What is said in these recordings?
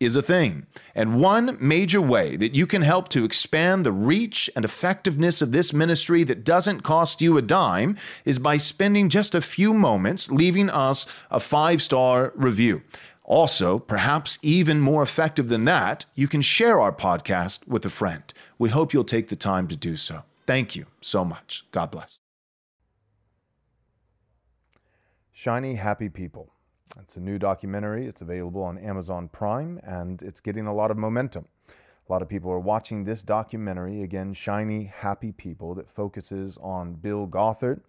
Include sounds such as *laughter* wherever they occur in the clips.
is a thing. And one major way that you can help to expand the reach and effectiveness of this ministry that doesn't cost you a dime is by spending just a few moments leaving us a five star review. Also, perhaps even more effective than that, you can share our podcast with a friend. We hope you'll take the time to do so. Thank you so much. God bless. Shiny Happy People. It's a new documentary. It's available on Amazon Prime and it's getting a lot of momentum. A lot of people are watching this documentary, again, Shiny Happy People, that focuses on Bill Gothard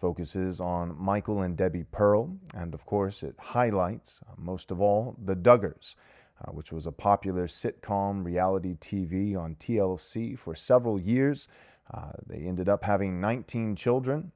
focuses on Michael and Debbie Pearl, and of course, it highlights, uh, most of all, The Duggars, uh, which was a popular sitcom reality TV on TLC for several years. Uh, they ended up having 19 children.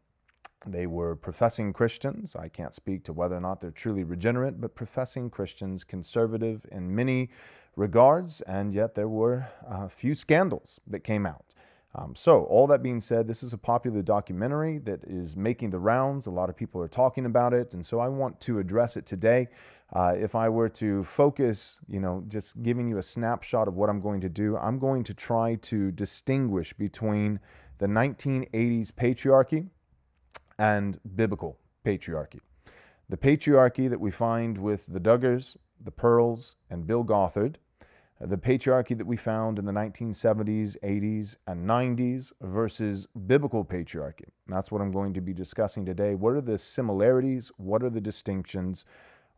They were professing Christians. I can't speak to whether or not they're truly regenerate, but professing Christians, conservative in many regards, and yet there were a few scandals that came out. Um, so, all that being said, this is a popular documentary that is making the rounds. A lot of people are talking about it, and so I want to address it today. Uh, if I were to focus, you know, just giving you a snapshot of what I'm going to do, I'm going to try to distinguish between the 1980s patriarchy and biblical patriarchy. The patriarchy that we find with the Duggars, the Pearls, and Bill Gothard uh, the patriarchy that we found in the 1970s, 80s, and 90s versus biblical patriarchy. That's what I'm going to be discussing today. What are the similarities? What are the distinctions?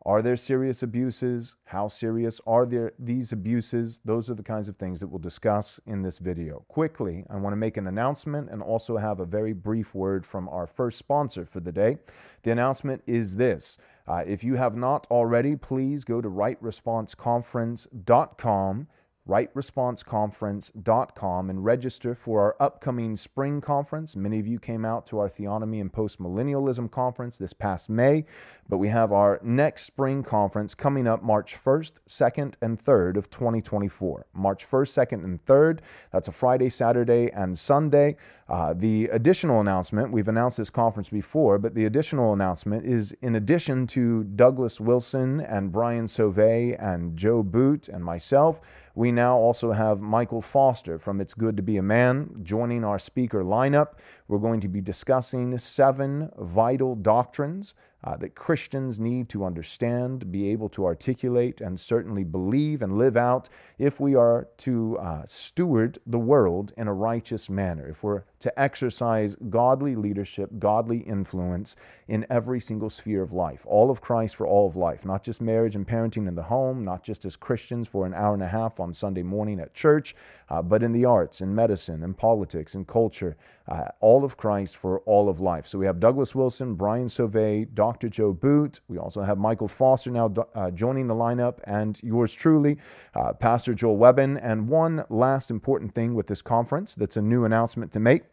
Are there serious abuses? How serious are there these abuses? Those are the kinds of things that we'll discuss in this video. Quickly, I want to make an announcement and also have a very brief word from our first sponsor for the day. The announcement is this. Uh, if you have not already, please go to rightresponseconference.com rightresponseconference.com and register for our upcoming spring conference. Many of you came out to our Theonomy and Postmillennialism conference this past May, but we have our next spring conference coming up March 1st, 2nd, and 3rd of 2024. March 1st, 2nd, and 3rd. That's a Friday, Saturday, and Sunday. Uh, the additional announcement, we've announced this conference before, but the additional announcement is in addition to Douglas Wilson and Brian Sauvé and Joe Boot and myself, we now also have Michael Foster from It's Good to Be a Man joining our speaker lineup. We're going to be discussing seven vital doctrines uh, that Christians need to understand, be able to articulate, and certainly believe and live out if we are to uh, steward the world in a righteous manner, if we're to exercise godly leadership, godly influence in every single sphere of life. All of Christ for all of life, not just marriage and parenting in the home, not just as Christians for an hour and a half on Sunday morning at church, uh, but in the arts, in medicine, in politics, in culture. Uh, all of Christ for all of life. So we have Douglas Wilson, Brian Sauvé, Dr. Joe Boot. We also have Michael Foster now uh, joining the lineup, and yours truly, uh, Pastor Joel Webbon. And one last important thing with this conference that's a new announcement to make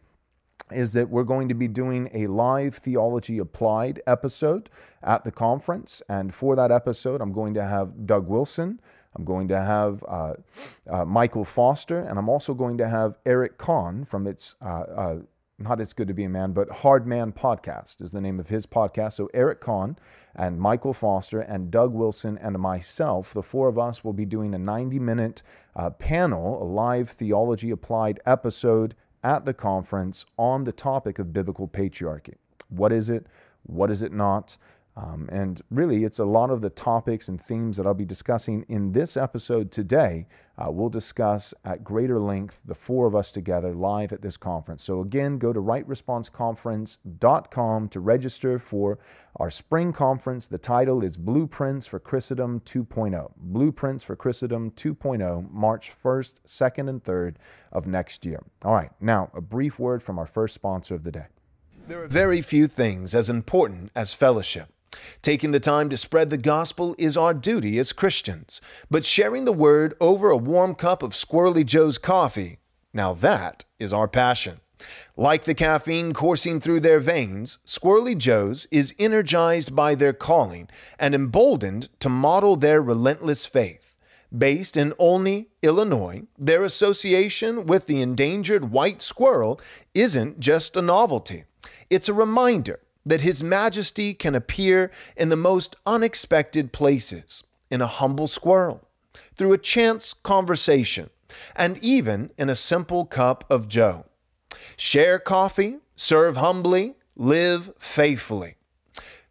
is that we're going to be doing a live theology applied episode at the conference. And for that episode, I'm going to have Doug Wilson, I'm going to have uh, uh, Michael Foster, and I'm also going to have Eric Conn from its, uh, uh, not It's Good to Be a Man, but Hard Man Podcast is the name of his podcast. So Eric Conn and Michael Foster and Doug Wilson and myself, the four of us will be doing a 90 minute uh, panel, a live theology applied episode at the conference on the topic of biblical patriarchy. What is it? What is it not? Um, and really, it's a lot of the topics and themes that I'll be discussing in this episode today. Uh, we'll discuss at greater length, the four of us together live at this conference. So, again, go to rightresponseconference.com to register for our spring conference. The title is Blueprints for Christendom 2.0. Blueprints for Christendom 2.0, March 1st, 2nd, and 3rd of next year. All right, now, a brief word from our first sponsor of the day. There are very few things as important as fellowship. Taking the time to spread the gospel is our duty as Christians, but sharing the word over a warm cup of Squirrelly Joe's coffee, now that is our passion. Like the caffeine coursing through their veins, Squirrelly Joe's is energized by their calling and emboldened to model their relentless faith. Based in Olney, Illinois, their association with the endangered white squirrel isn't just a novelty. It's a reminder that His Majesty can appear in the most unexpected places in a humble squirrel, through a chance conversation, and even in a simple cup of Joe. Share coffee, serve humbly, live faithfully.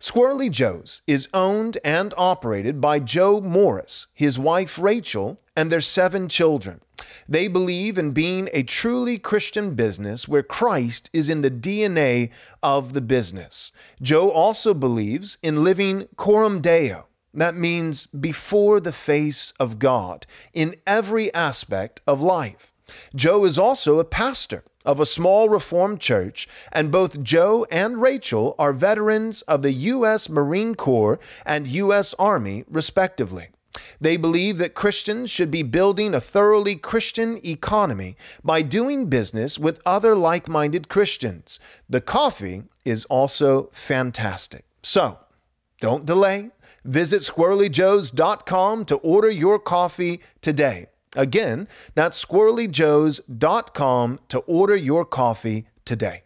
Squirrelly Joe's is owned and operated by Joe Morris, his wife Rachel, and their seven children. They believe in being a truly Christian business where Christ is in the DNA of the business. Joe also believes in living coram deo. That means before the face of God in every aspect of life. Joe is also a pastor of a small Reformed church, and both Joe and Rachel are veterans of the U.S. Marine Corps and U.S. Army, respectively. They believe that Christians should be building a thoroughly Christian economy by doing business with other like minded Christians. The coffee is also fantastic. So, don't delay. Visit squirrellyjoes.com to order your coffee today. Again, that's squirrellyjoes.com to order your coffee today.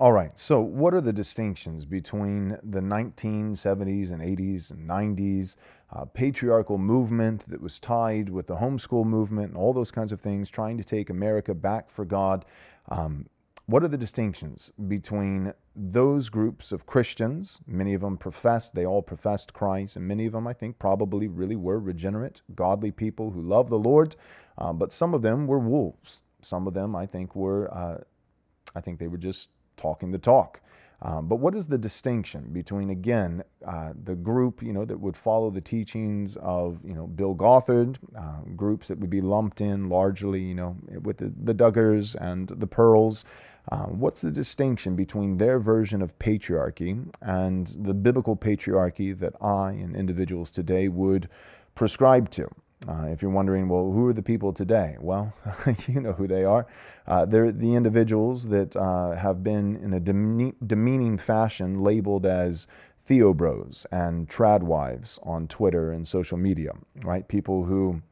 All right, so what are the distinctions between the 1970s and 80s and 90s uh, patriarchal movement that was tied with the homeschool movement and all those kinds of things, trying to take America back for God? Um, what are the distinctions between those groups of Christians? Many of them professed, they all professed Christ, and many of them, I think, probably really were regenerate, godly people who love the Lord, uh, but some of them were wolves. Some of them, I think, were, uh, I think they were just talking the talk. Um, but what is the distinction between, again, uh, the group you know that would follow the teachings of you know Bill Gothard, uh, groups that would be lumped in largely you know with the, the Duggars and the Pearls? Uh, what's the distinction between their version of patriarchy and the biblical patriarchy that I and individuals today would prescribe to? Uh, if you're wondering, well, who are the people today? Well, *laughs* you know who they are. Uh, they're the individuals that uh, have been, in a demeaning fashion, labeled as theobros and tradwives on Twitter and social media, right? People who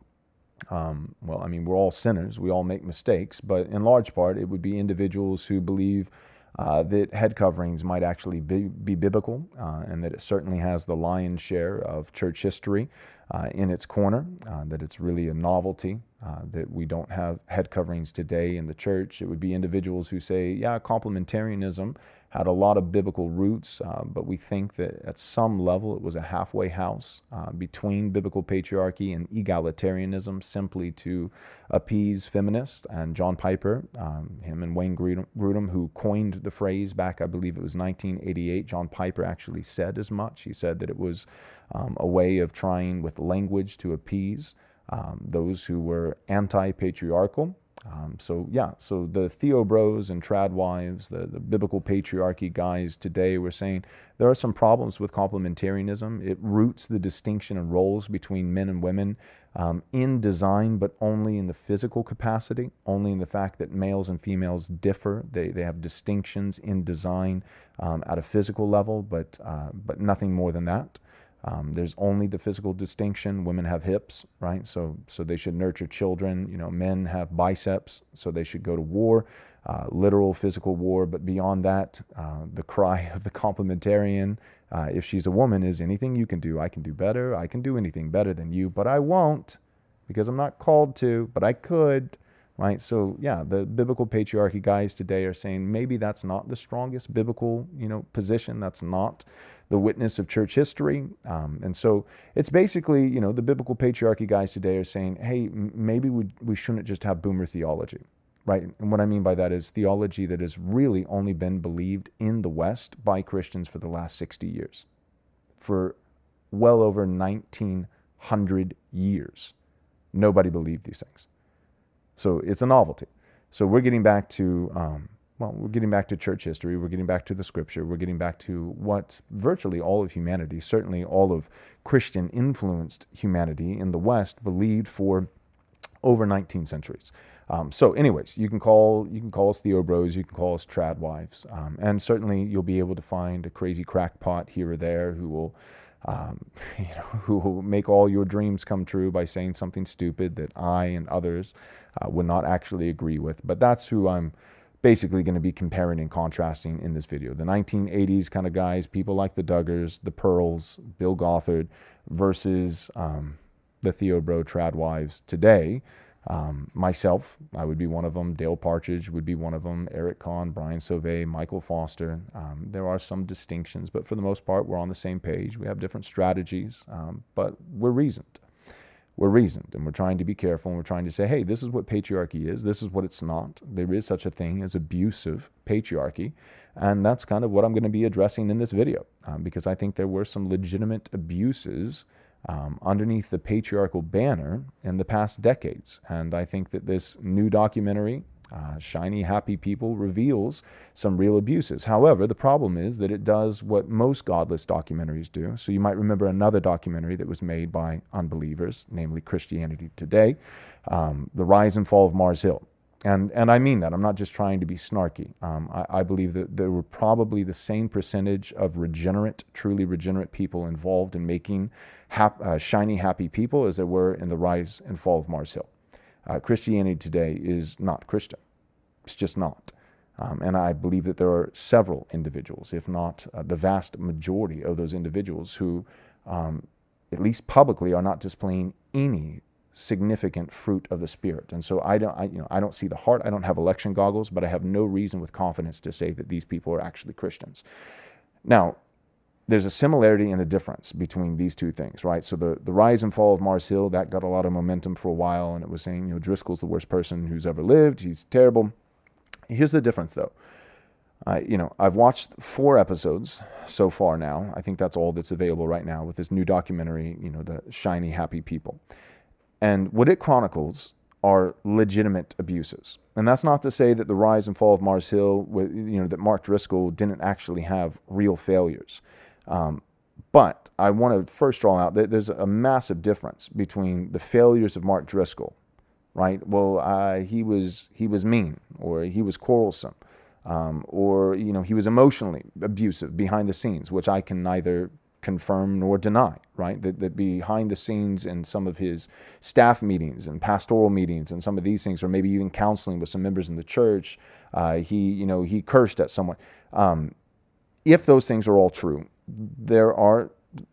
um, well, I mean, we're all sinners. We all make mistakes, but in large part, it would be individuals who believe uh, that head coverings might actually be, be biblical uh, and that it certainly has the lion's share of church history uh, in its corner, uh, that it's really a novelty, uh, that we don't have head coverings today in the church. It would be individuals who say, yeah, complementarianism had a lot of biblical roots, uh, but we think that at some level it was a halfway house uh, between biblical patriarchy and egalitarianism simply to appease feminists. And John Piper, um, him and Wayne Grudem, who coined the phrase back, I believe it was 1988, John Piper actually said as much. He said that it was um, a way of trying with language to appease um, those who were anti patriarchal. Um, so yeah, so the Theobros and Tradwives, the, the biblical patriarchy guys today were saying there are some problems with complementarianism. It roots the distinction and roles between men and women um, in design, but only in the physical capacity, only in the fact that males and females differ. They, they have distinctions in design um, at a physical level, but, uh, but nothing more than that. Um, there's only the physical distinction. Women have hips, right? So, so they should nurture children. You know, men have biceps, so they should go to war, uh, literal physical war. But beyond that, uh, the cry of the complementarian, uh, if she's a woman, is anything you can do, I can do better. I can do anything better than you, but I won't because I'm not called to, but I could right? So yeah, the biblical patriarchy guys today are saying maybe that's not the strongest biblical, you know, position. That's not the witness of church history. Um, and so it's basically, you know, the biblical patriarchy guys today are saying, hey, maybe we, we shouldn't just have boomer theology, right? And what I mean by that is theology that has really only been believed in the West by Christians for the last 60 years, for well over 1900 years. Nobody believed these things. So it's a novelty. So we're getting back to, um, well, we're getting back to church history. We're getting back to the scripture. We're getting back to what virtually all of humanity, certainly all of Christian influenced humanity in the West, believed for over 19 centuries. Um, so, anyways, you can call you can call us Theo Bros, you can call us Trad Wives, um, and certainly you'll be able to find a crazy crackpot here or there who will, um, *laughs* you know, who will make all your dreams come true by saying something stupid that I and others uh, would not actually agree with. But that's who I'm basically going to be comparing and contrasting in this video. The 1980s kind of guys, people like the Duggars, the Pearls, Bill Gothard, versus um, the Theo Bro Trad Wives today. Um, myself, I would be one of them. Dale Partridge would be one of them. Eric Conn, Brian Sauvé, Michael Foster. Um, there are some distinctions, but for the most part, we're on the same page. We have different strategies, um, but we're reasoned. We're reasoned, and we're trying to be careful, and we're trying to say, hey, this is what patriarchy is. This is what it's not. There is such a thing as abusive patriarchy, and that's kind of what I'm going to be addressing in this video, um, because I think there were some legitimate abuses um, underneath the patriarchal banner in the past decades. And I think that this new documentary, uh, Shiny Happy People, reveals some real abuses. However, the problem is that it does what most godless documentaries do. So you might remember another documentary that was made by unbelievers, namely Christianity Today, um, The Rise and Fall of Mars Hill. And, and I mean that. I'm not just trying to be snarky. Um, I, I, believe that there were probably the same percentage of regenerate, truly regenerate people involved in making hap, uh, shiny, happy people as there were in the rise and fall of Mars Hill. Uh, Christianity today is not Christian. It's just not. Um, and I believe that there are several individuals, if not uh, the vast majority of those individuals, who, um, at least publicly, are not displaying any significant fruit of the spirit. And so I don't, I, you know, I don't see the heart. I don't have election goggles, but I have no reason with confidence to say that these people are actually Christians. Now, there's a similarity and a difference between these two things, right? So the, the rise and fall of Mars Hill, that got a lot of momentum for a while, and it was saying, you know, Driscoll's the worst person who's ever lived. He's terrible. Here's the difference, though. I, you know, I've watched four episodes so far now. I think that's all that's available right now with this new documentary, you know, the shiny happy people. And what it chronicles are legitimate abuses. And that's not to say that the rise and fall of Mars Hill, you know, that Mark Driscoll didn't actually have real failures. Um, but I want to first draw out that there's a massive difference between the failures of Mark Driscoll, right? Well, uh, he was he was mean, or he was quarrelsome, um, or you know he was emotionally abusive behind the scenes, which I can neither confirm nor deny, right? That, that behind the scenes in some of his staff meetings and pastoral meetings and some of these things, or maybe even counseling with some members in the church, uh, he, you know, he cursed at someone. Um, if those things are all true, there are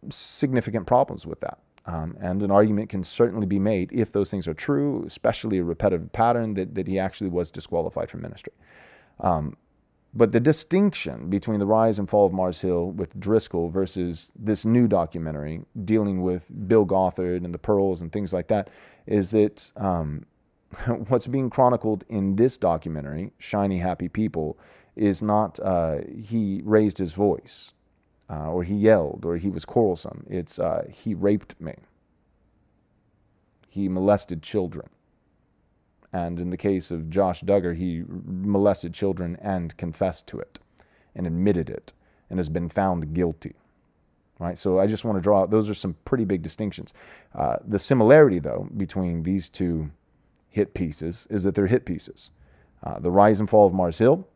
significant problems with that. Um, and an argument can certainly be made if those things are true, especially a repetitive pattern, that, that he actually was disqualified from ministry. Um, but the distinction between the rise and fall of Mars Hill with Driscoll versus this new documentary dealing with Bill Gothard and the Pearls and things like that is that um, *laughs* what's being chronicled in this documentary, Shiny Happy People, is not uh, he raised his voice uh, or he yelled or he was quarrelsome. It's uh, he raped me. He molested children. And in the case of Josh Duggar, he molested children and confessed to it and admitted it and has been found guilty. Right? So I just want to draw out those are some pretty big distinctions. Uh, the similarity, though, between these two hit pieces is that they're hit pieces. Uh, the Rise and Fall of Mars Hill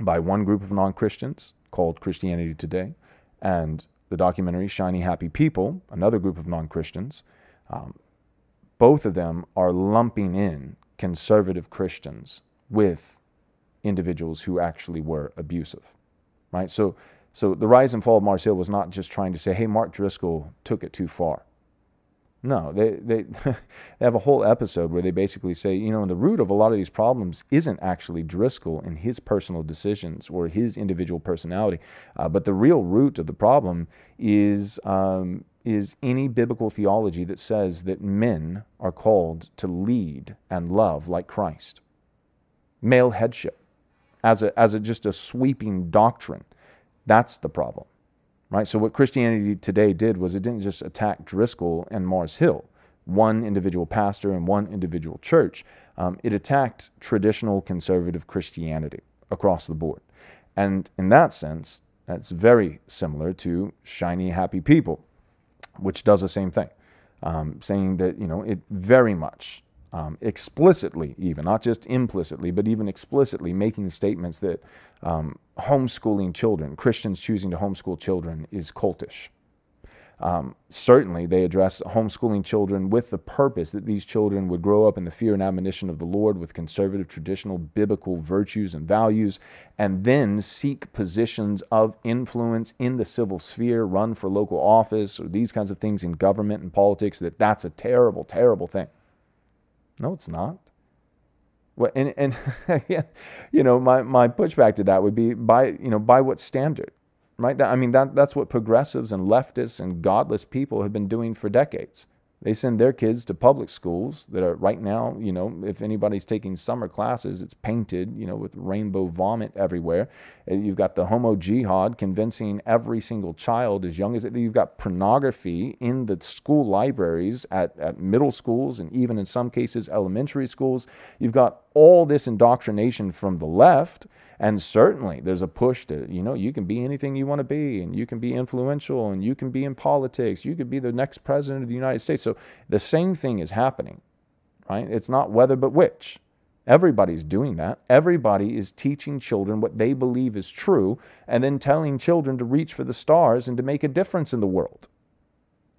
by one group of non Christians called Christianity Today, and the documentary Shiny Happy People, another group of non Christians. Um, both of them are lumping in conservative Christians with individuals who actually were abusive, right? So, so the rise and fall of Mars Hill was not just trying to say, hey, Mark Driscoll took it too far. No, they, they, *laughs* they have a whole episode where they basically say, you know, the root of a lot of these problems isn't actually Driscoll and his personal decisions or his individual personality, uh, but the real root of the problem is um, is any biblical theology that says that men are called to lead and love like Christ. Male headship as a, as a, just a sweeping doctrine. That's the problem, right? So what Christianity today did was it didn't just attack Driscoll and Mars Hill, one individual pastor and one individual church. Um, it attacked traditional conservative Christianity across the board. And in that sense, that's very similar to shiny, happy people which does the same thing, um, saying that you know it very much um, explicitly, even not just implicitly, but even explicitly making statements that um, homeschooling children, Christians choosing to homeschool children, is cultish. Um, certainly, they address homeschooling children with the purpose that these children would grow up in the fear and admonition of the Lord with conservative, traditional, biblical virtues and values, and then seek positions of influence in the civil sphere, run for local office, or these kinds of things in government and politics, that that's a terrible, terrible thing. No, it's not. Well, and, and *laughs* you know, my, my pushback to that would be by, you know, by what standard? right? I mean, that, that's what progressives and leftists and godless people have been doing for decades. They send their kids to public schools that are right now, you know, if anybody's taking summer classes, it's painted, you know, with rainbow vomit everywhere. Uh, you've got the homo jihad convincing every single child as young as it, you've got pornography in the school libraries at, at middle schools and even in some cases elementary schools. You've got all this indoctrination from the left and certainly there's a push to, you know, you can be anything you want to be and you can be influential and you can be in politics. You could be the next president of the United States. So the same thing is happening, right? It's not whether but which. Everybody's doing that. Everybody is teaching children what they believe is true and then telling children to reach for the stars and to make a difference in the world.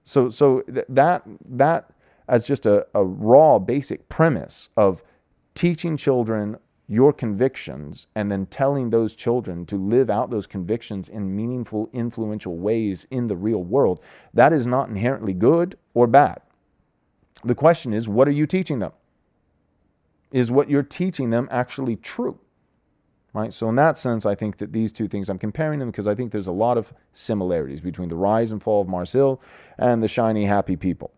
So, so that, that as just a, a raw, basic premise of teaching children your convictions and then telling those children to live out those convictions in meaningful, influential ways in the real world, that is not inherently good or bad. The question is, what are you teaching them? Is what you're teaching them actually true? Right? So, in that sense, I think that these two things, I'm comparing them because I think there's a lot of similarities between the rise and fall of Mars Hill and the shiny, happy people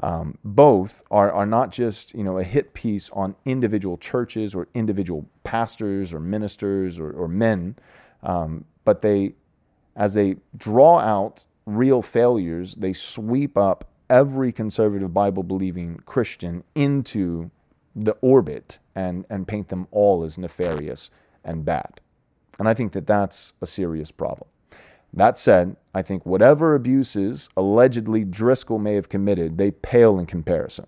um, both are, are not just you know a hit piece on individual churches or individual pastors or ministers or, or men, um, but they, as they draw out real failures, they sweep up every conservative Bible believing Christian into the orbit and, and paint them all as nefarious and bad. And I think that that's a serious problem. That said, I think whatever abuses allegedly Driscoll may have committed, they pale in comparison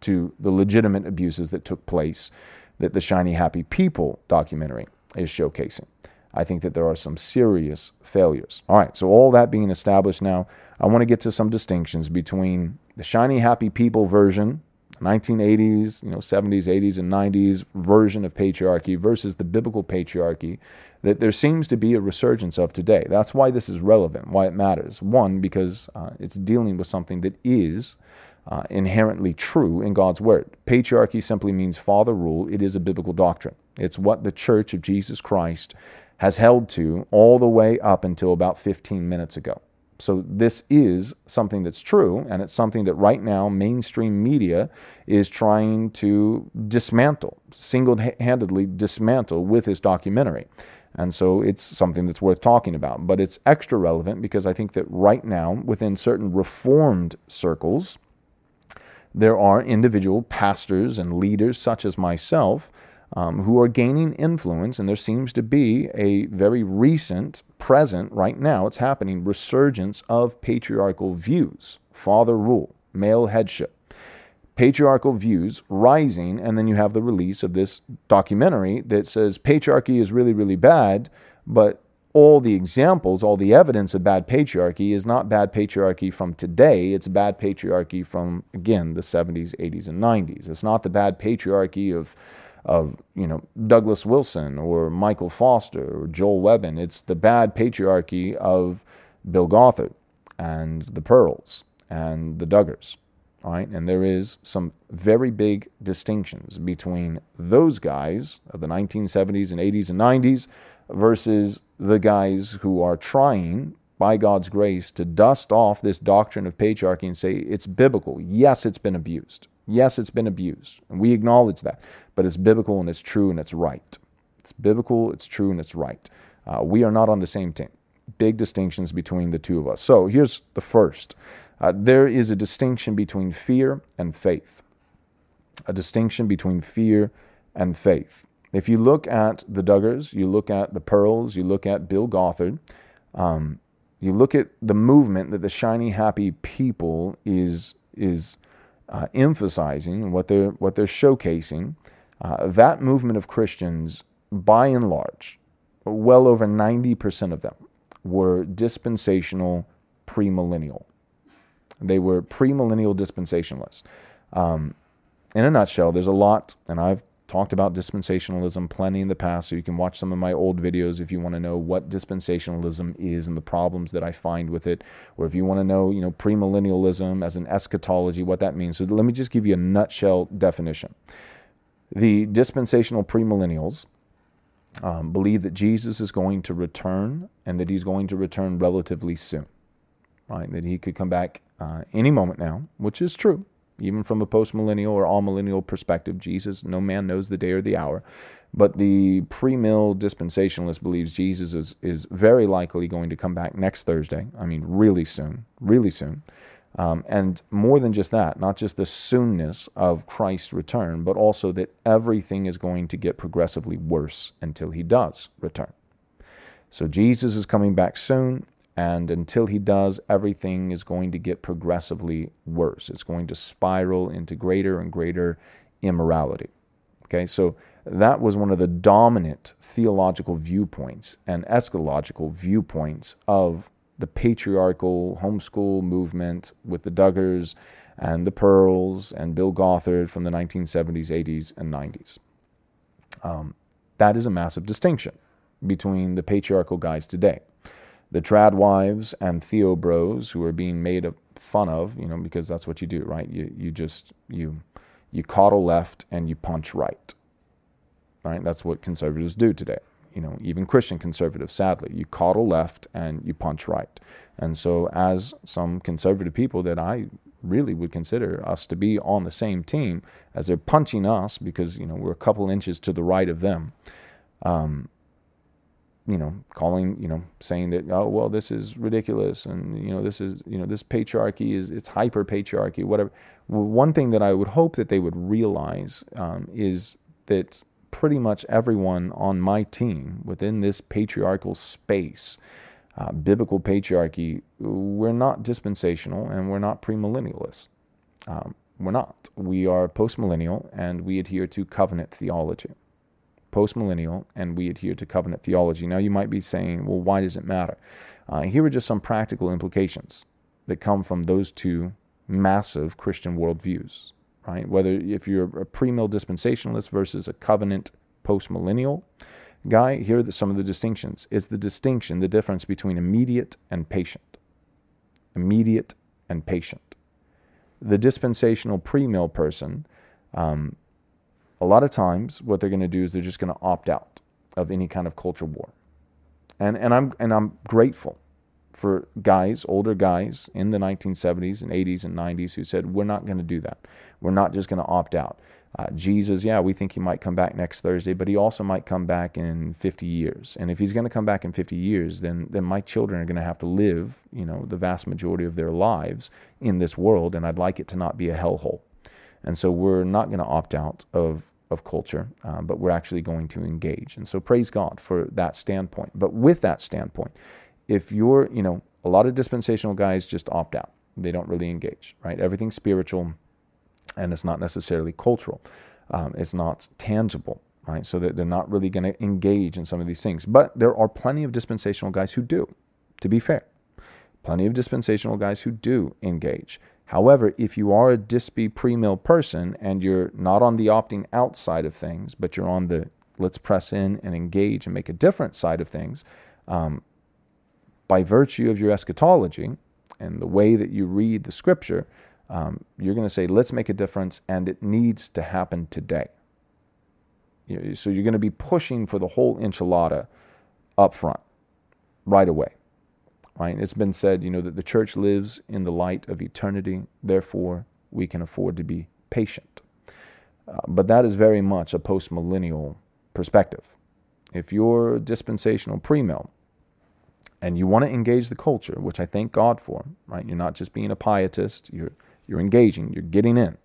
to the legitimate abuses that took place that the Shiny Happy People documentary is showcasing. I think that there are some serious failures. All right, so all that being established now, I want to get to some distinctions between the Shiny Happy People version 1980s, you know, 70s, 80s, and 90s version of patriarchy versus the biblical patriarchy that there seems to be a resurgence of today. That's why this is relevant, why it matters. One, because uh, it's dealing with something that is uh, inherently true in God's word. Patriarchy simply means father rule, it is a biblical doctrine. It's what the church of Jesus Christ has held to all the way up until about 15 minutes ago. So this is something that's true, and it's something that right now mainstream media is trying to dismantle, single-handedly dismantle with this documentary. And so it's something that's worth talking about. But it's extra relevant because I think that right now, within certain reformed circles, there are individual pastors and leaders such as myself um, who are gaining influence, and there seems to be a very recent, present, right now, it's happening, resurgence of patriarchal views, father rule, male headship. Patriarchal views rising, and then you have the release of this documentary that says patriarchy is really, really bad, but all the examples, all the evidence of bad patriarchy is not bad patriarchy from today. It's bad patriarchy from, again, the 70s, 80s, and 90s. It's not the bad patriarchy of of you know Douglas Wilson or Michael Foster or Joel Webbon. It's the bad patriarchy of Bill Gothard and the Pearls and the Duggars. Right, and there is some very big distinctions between those guys of the 1970s and 80s and 90s versus the guys who are trying by God's grace to dust off this doctrine of patriarchy and say it's biblical. Yes, it's been abused. Yes, it's been abused, and we acknowledge that, but it's biblical and it's true and it's right. It's biblical, it's true, and it's right. Uh, we are not on the same team. Big distinctions between the two of us. So here's the first uh, there is a distinction between fear and faith. A distinction between fear and faith. If you look at the Duggars, you look at the Pearls, you look at Bill Gothard, um, you look at the movement that the shiny, happy people is is uh, emphasizing, what they're what they're showcasing, uh, that movement of Christians, by and large, well over 90% of them were dispensational premillennial. They were premillennial dispensationalists. Um, in a nutshell, there's a lot, and I've talked about dispensationalism plenty in the past, so you can watch some of my old videos if you want to know what dispensationalism is and the problems that I find with it, or if you want to know, you know, premillennialism as an eschatology, what that means. So let me just give you a nutshell definition. The dispensational premillennials um, believe that Jesus is going to return and that he's going to return relatively soon, right? That he could come back uh, any moment now, which is true even from a post-millennial or amillennial perspective. Jesus, no man knows the day or the hour. But the pre-mill dispensationalist believes Jesus is, is very likely going to come back next Thursday. I mean, really soon, really soon. Um, and more than just that, not just the soonness of Christ's return, but also that everything is going to get progressively worse until he does return. So Jesus is coming back soon, and until he does, everything is going to get progressively worse. It's going to spiral into greater and greater immorality. Okay, so that was one of the dominant theological viewpoints and eschatological viewpoints of the patriarchal homeschool movement with the Duggars and the Pearls and Bill Gothard from the 1970s, 80s, and 90s. Um, that is a massive distinction between the patriarchal guys today the trad wives and theo bros who are being made fun of, you know, because that's what you do, right? You you just you you coddle left and you punch right. Right? That's what conservatives do today. You know, even Christian conservatives, sadly, you coddle left and you punch right. And so, as some conservative people that I really would consider us to be on the same team, as they're punching us because you know we're a couple inches to the right of them, um, you know, calling, you know, saying that, oh, well, this is ridiculous. And, you know, this is, you know, this patriarchy is, it's hyper patriarchy, whatever. Well, one thing that I would hope that they would realize um, is that pretty much everyone on my team within this patriarchal space, uh, biblical patriarchy, we're not dispensational and we're not premillennialists. Um, we're not. We are postmillennial and we adhere to covenant theology postmillennial, and we adhere to covenant theology. Now, you might be saying, well, why does it matter? Uh, here are just some practical implications that come from those two massive Christian worldviews, right? Whether if you're a premill dispensationalist versus a covenant postmillennial guy, here are some of the distinctions. Is the distinction the difference between immediate and patient? Immediate and patient. The dispensational premill person um, a lot of times what they're going to do is they're just going to opt out of any kind of culture war. And, and, I'm, and I'm grateful for guys, older guys in the 1970s and 80s and 90s who said, We're not going to do that. We're not just going to opt out. Uh, Jesus, yeah, we think he might come back next Thursday, but he also might come back in 50 years. And if he's going to come back in 50 years, then, then my children are going to have to live, you know, the vast majority of their lives in this world, and I'd like it to not be a hellhole. And so we're not going to opt out of of culture, uh, but we're actually going to engage. And so praise God for that standpoint. But with that standpoint, if you're, you know, a lot of dispensational guys just opt out. They don't really engage, right? Everything's spiritual and it's not necessarily cultural. Um, it's not tangible, right? So they're not really going to engage in some of these things. But there are plenty of dispensational guys who do, to be fair. Plenty of dispensational guys who do engage. However, if you are a DISP pre-mill person and you're not on the opting out side of things, but you're on the let's press in and engage and make a different side of things, um, by virtue of your eschatology and the way that you read the scripture, um, you're going to say, let's make a difference, and it needs to happen today. So you're going to be pushing for the whole enchilada up front, right away. Right? It's been said, you know, that the church lives in the light of eternity. Therefore, we can afford to be patient. Uh, but that is very much a postmillennial perspective. If you're dispensational premill and you want to engage the culture, which I thank God for, right? You're not just being a pietist, you're, you're engaging, you're getting in.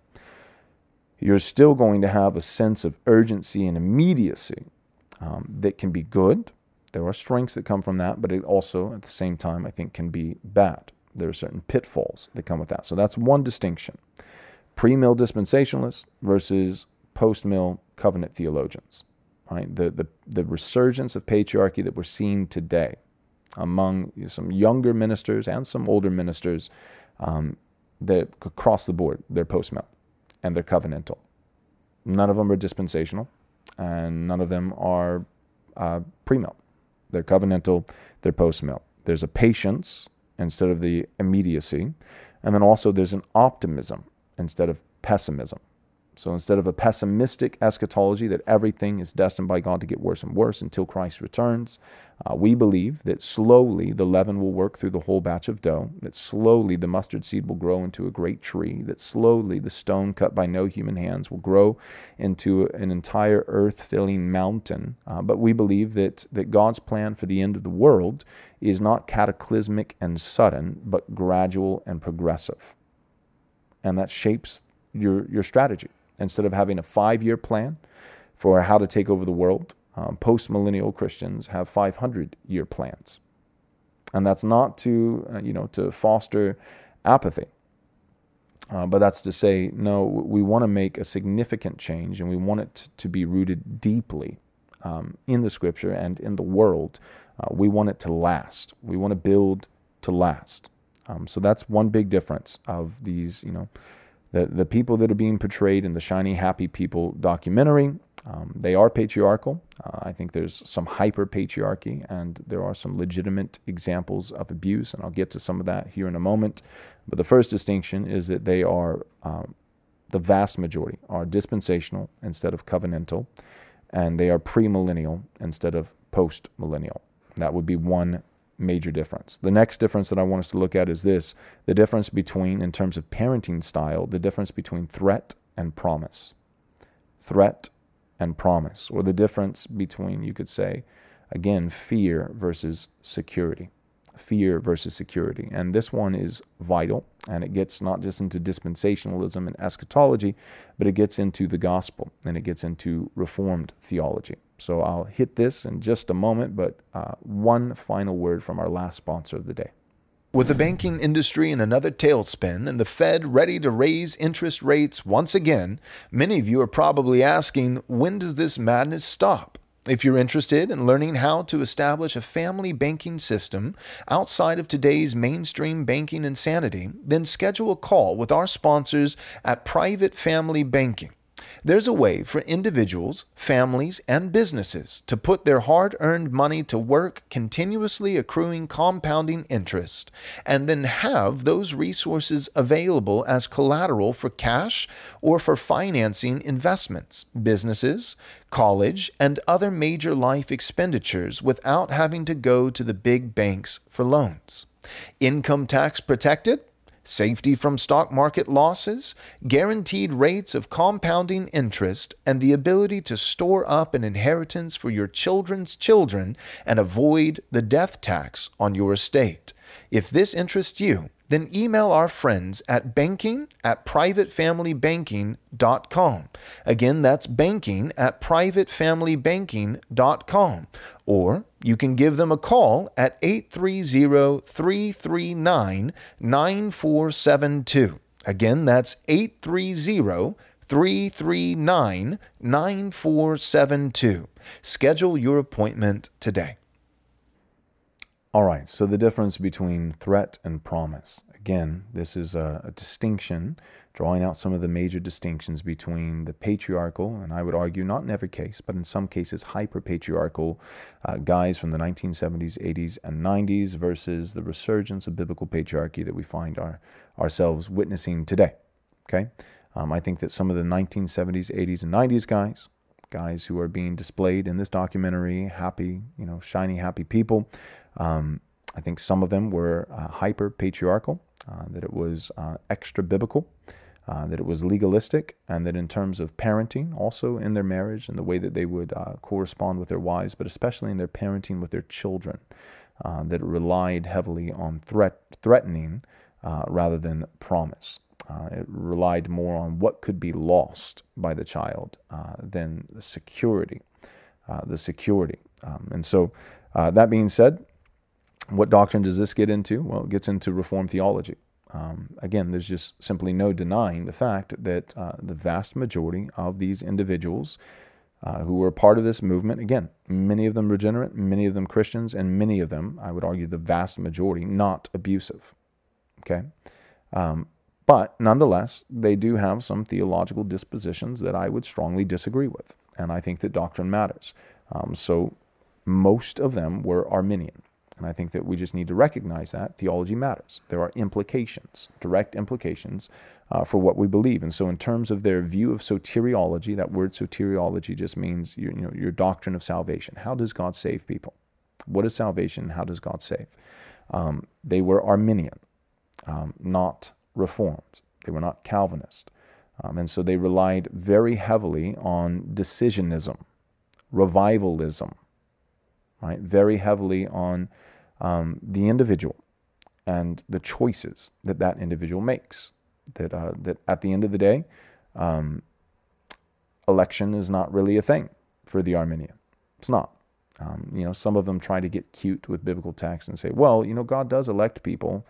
You're still going to have a sense of urgency and immediacy um, that can be good there are strengths that come from that, but it also, at the same time, I think can be bad. There are certain pitfalls that come with that. So that's one distinction. pre-mill dispensationalists versus post-mill covenant theologians. Right? The, the, the resurgence of patriarchy that we're seeing today among some younger ministers and some older ministers um, that across the board, they're post-mill and they're covenantal. None of them are dispensational, and none of them are uh, pre-mill. They're covenantal, they're post-mill. There's a patience instead of the immediacy, and then also there's an optimism instead of pessimism. So instead of a pessimistic eschatology that everything is destined by God to get worse and worse until Christ returns, uh, we believe that slowly the leaven will work through the whole batch of dough, that slowly the mustard seed will grow into a great tree, that slowly the stone cut by no human hands will grow into an entire earth filling mountain. Uh, but we believe that, that God's plan for the end of the world is not cataclysmic and sudden, but gradual and progressive. And that shapes your, your strategy instead of having a five year plan for how to take over the world, um, post millennial Christians have 500 year plans. And that's not to, uh, you know, to foster apathy. Uh, but that's to say, no, we want to make a significant change and we want it to be rooted deeply um, in the scripture and in the world. Uh, we want it to last. We want to build to last. Um, so that's one big difference of these, you know, the, the people that are being portrayed in the Shiny Happy People documentary, um, they are patriarchal. Uh, I think there's some hyper patriarchy, and there are some legitimate examples of abuse, and I'll get to some of that here in a moment. But the first distinction is that they are, um, the vast majority, are dispensational instead of covenantal, and they are premillennial instead of post millennial. That would be one major difference. The next difference that I want us to look at is this the difference between, in terms of parenting style, the difference between threat and promise. Threat and promise, or the difference between, you could say, again, fear versus security. Fear versus security. And this one is vital, and it gets not just into dispensationalism and eschatology, but it gets into the gospel and it gets into reformed theology. So I'll hit this in just a moment, but uh, one final word from our last sponsor of the day. With the banking industry in another tailspin and the Fed ready to raise interest rates once again, many of you are probably asking, when does this madness stop? If you're interested in learning how to establish a family banking system outside of today's mainstream banking insanity, then schedule a call with our sponsors at Private Family Banking. There's a way for individuals, families, and businesses to put their hard earned money to work, continuously accruing compounding interest, and then have those resources available as collateral for cash or for financing investments, businesses, college, and other major life expenditures without having to go to the big banks for loans. Income tax protected? Safety from stock market losses, guaranteed rates of compounding interest, and the ability to store up an inheritance for your children's children and avoid the death tax on your estate. If this interests you, then email our friends at banking at privatefamilybanking.com. Again, that's banking at privatefamilybanking.com. Or you can give them a call at 830 339 9472. Again, that's 830 339 9472. Schedule your appointment today. All right, so the difference between threat and promise. Again, this is a, a, distinction, drawing out some of the major distinctions between the patriarchal, and I would argue not in every case, but in some cases hyper patriarchal uh, guys from the 1970s, 80s, and 90s versus the resurgence of biblical patriarchy that we find our, ourselves witnessing today. Okay? Um, I think that some of the 1970s, 80s, and 90s guys, guys who are being displayed in this documentary, happy, you know, shiny, happy people, um, I think some of them were uh, hyper patriarchal, uh, that it was uh, extra biblical, uh, that it was legalistic, and that in terms of parenting, also in their marriage and the way that they would uh, correspond with their wives, but especially in their parenting with their children, uh, that it relied heavily on threat, threatening rather than promise. it relied more on what could be lost by the child than the security. the security. Um, and so, that being said, what doctrine does this get into? Well, it gets into Reformed theology. Um, again, there's just simply no denying the fact that uh, the vast majority of these individuals uh, who were part of this movement, again, many of them regenerate, many of them Christians, and many of them, I would argue, the vast majority, not abusive. Okay? Um, but nonetheless, they do have some theological dispositions that I would strongly disagree with. And I think that doctrine matters. Um, so most of them were Arminian. And I think that we just need to recognize that theology matters. There are implications, direct implications uh, for what we believe. And so, in terms of their view of soteriology, that word soteriology just means your, you know, your doctrine of salvation. How does God save people? What is salvation? How does God save? Um, they were Arminian, um, not Reformed. They were not Calvinist. Um, and so they relied very heavily on decisionism, revivalism, right? Very heavily on um, the individual and the choices that that individual makes. That uh, that at the end of the day, um, election is not really a thing for the Arminian. It's not. Um, you know, some of them try to get cute with biblical texts and say, well, you know, God does elect people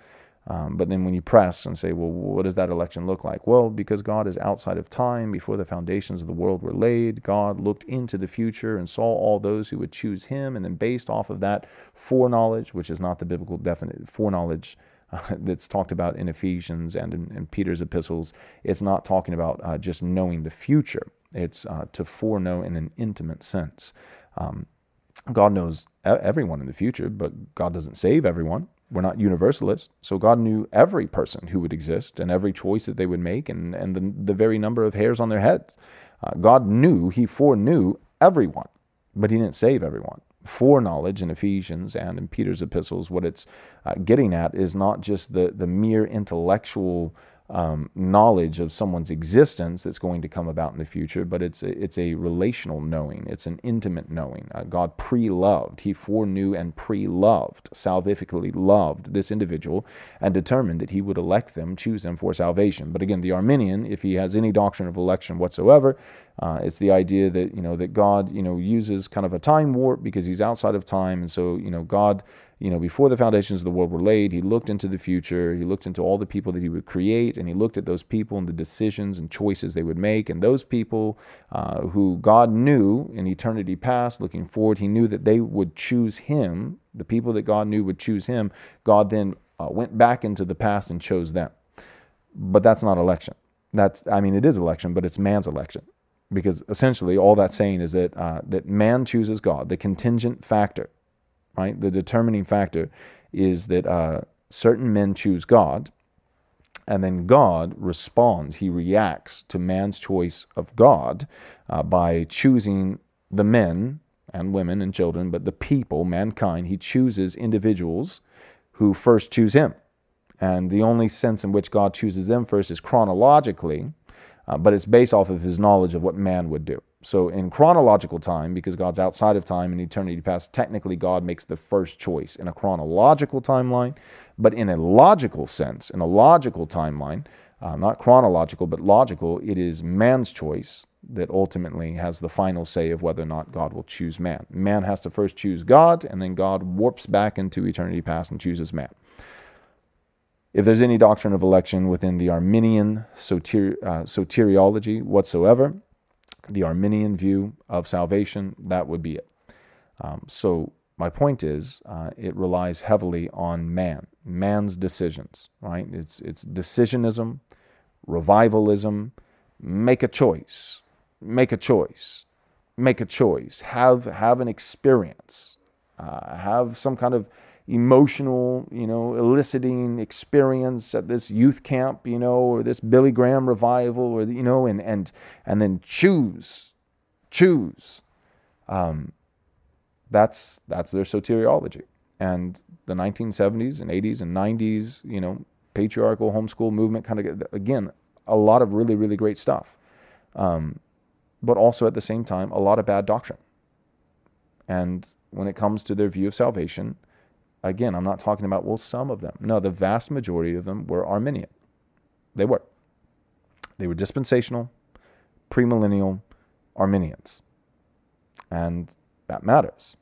um, but then when you press and say, well, what does that election look like? Well, because God is outside of time, before the foundations of the world were laid, God looked into the future and saw all those who would choose him. And then based off of that foreknowledge, which is not the biblical definite foreknowledge uh, *laughs* that's talked about in Ephesians and in, in Peter's epistles, it's not talking about uh, just knowing the future. It's uh, to foreknow in an intimate sense. Um, God knows everyone in the future, but God doesn't save everyone we're not universalists. So God knew every person who would exist and every choice that they would make and, and the, the very number of hairs on their heads. Uh, God knew, He foreknew everyone, but He didn't save everyone. Foreknowledge in Ephesians and in Peter's epistles, what it's uh, getting at is not just the, the mere intellectual um, knowledge of someone's existence that's going to come about in the future, but it's a, it's a relational knowing. It's an intimate knowing. Uh, God pre-loved. He foreknew and pre-loved, salvifically loved this individual and determined that he would elect them, choose them for salvation. But again, the Arminian, if he has any doctrine of election whatsoever, uh, it's the idea that you know that God you know uses kind of a time warp because He's outside of time, and so you know God you know, before the foundations of the world were laid, he looked into the future. He looked into all the people that he would create, and he looked at those people and the decisions and choices they would make. And those people uh, who God knew in eternity past, looking forward, he knew that they would choose him. The people that God knew would choose him. God then uh, went back into the past and chose them. But that's not election. That's, I mean, it is election, but it's man's election because essentially all that's saying is that uh, that man chooses God. The contingent factor right? The determining factor is that uh, certain men choose God, and then God responds. He reacts to man's choice of God uh, by choosing the men and women and children, but the people, mankind. He chooses individuals who first choose him. And the only sense in which God chooses them first is chronologically, uh, but it's based off of his knowledge of what man would do. So, in chronological time, because God's outside of time and eternity past, technically God makes the first choice in a chronological timeline. But in a logical sense, in a logical timeline, uh, not chronological, but logical, it is man's choice that ultimately has the final say of whether or not God will choose man. Man has to first choose God, and then God warps back into eternity past and chooses man. If there's any doctrine of election within the Arminian uh, soteriology whatsoever, the Arminian view of salvation, that would be it. Um, so my point is, uh, it relies heavily on man, man's decisions, right? It's it's decisionism, revivalism. Make a choice, make a choice, make a choice. Have have an experience, uh, have some kind of emotional, you know, eliciting experience at this youth camp, you know, or this Billy Graham revival, or you know, and and and then choose, choose. Um, that's that's their soteriology, and the 1970s and 80s and 90s, you know, patriarchal homeschool movement, kind of again, a lot of really really great stuff, um, but also at the same time a lot of bad doctrine. And when it comes to their view of salvation, Again, I'm not talking about, well, some of them. No, the vast majority of them were Arminian. They were. They were dispensational, premillennial Arminians. And that matters.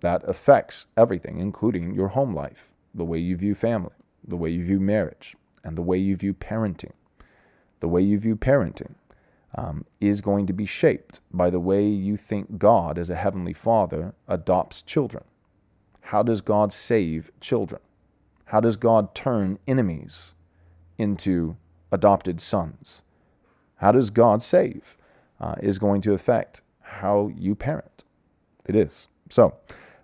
That affects everything, including your home life, the way you view family, the way you view marriage, and the way you view parenting. The way you view parenting um, is going to be shaped by the way you think God, as a heavenly father, adopts children. How does God save children? How does God turn enemies into adopted sons? How does God save? Uh, is going to affect how you parent. It is. So,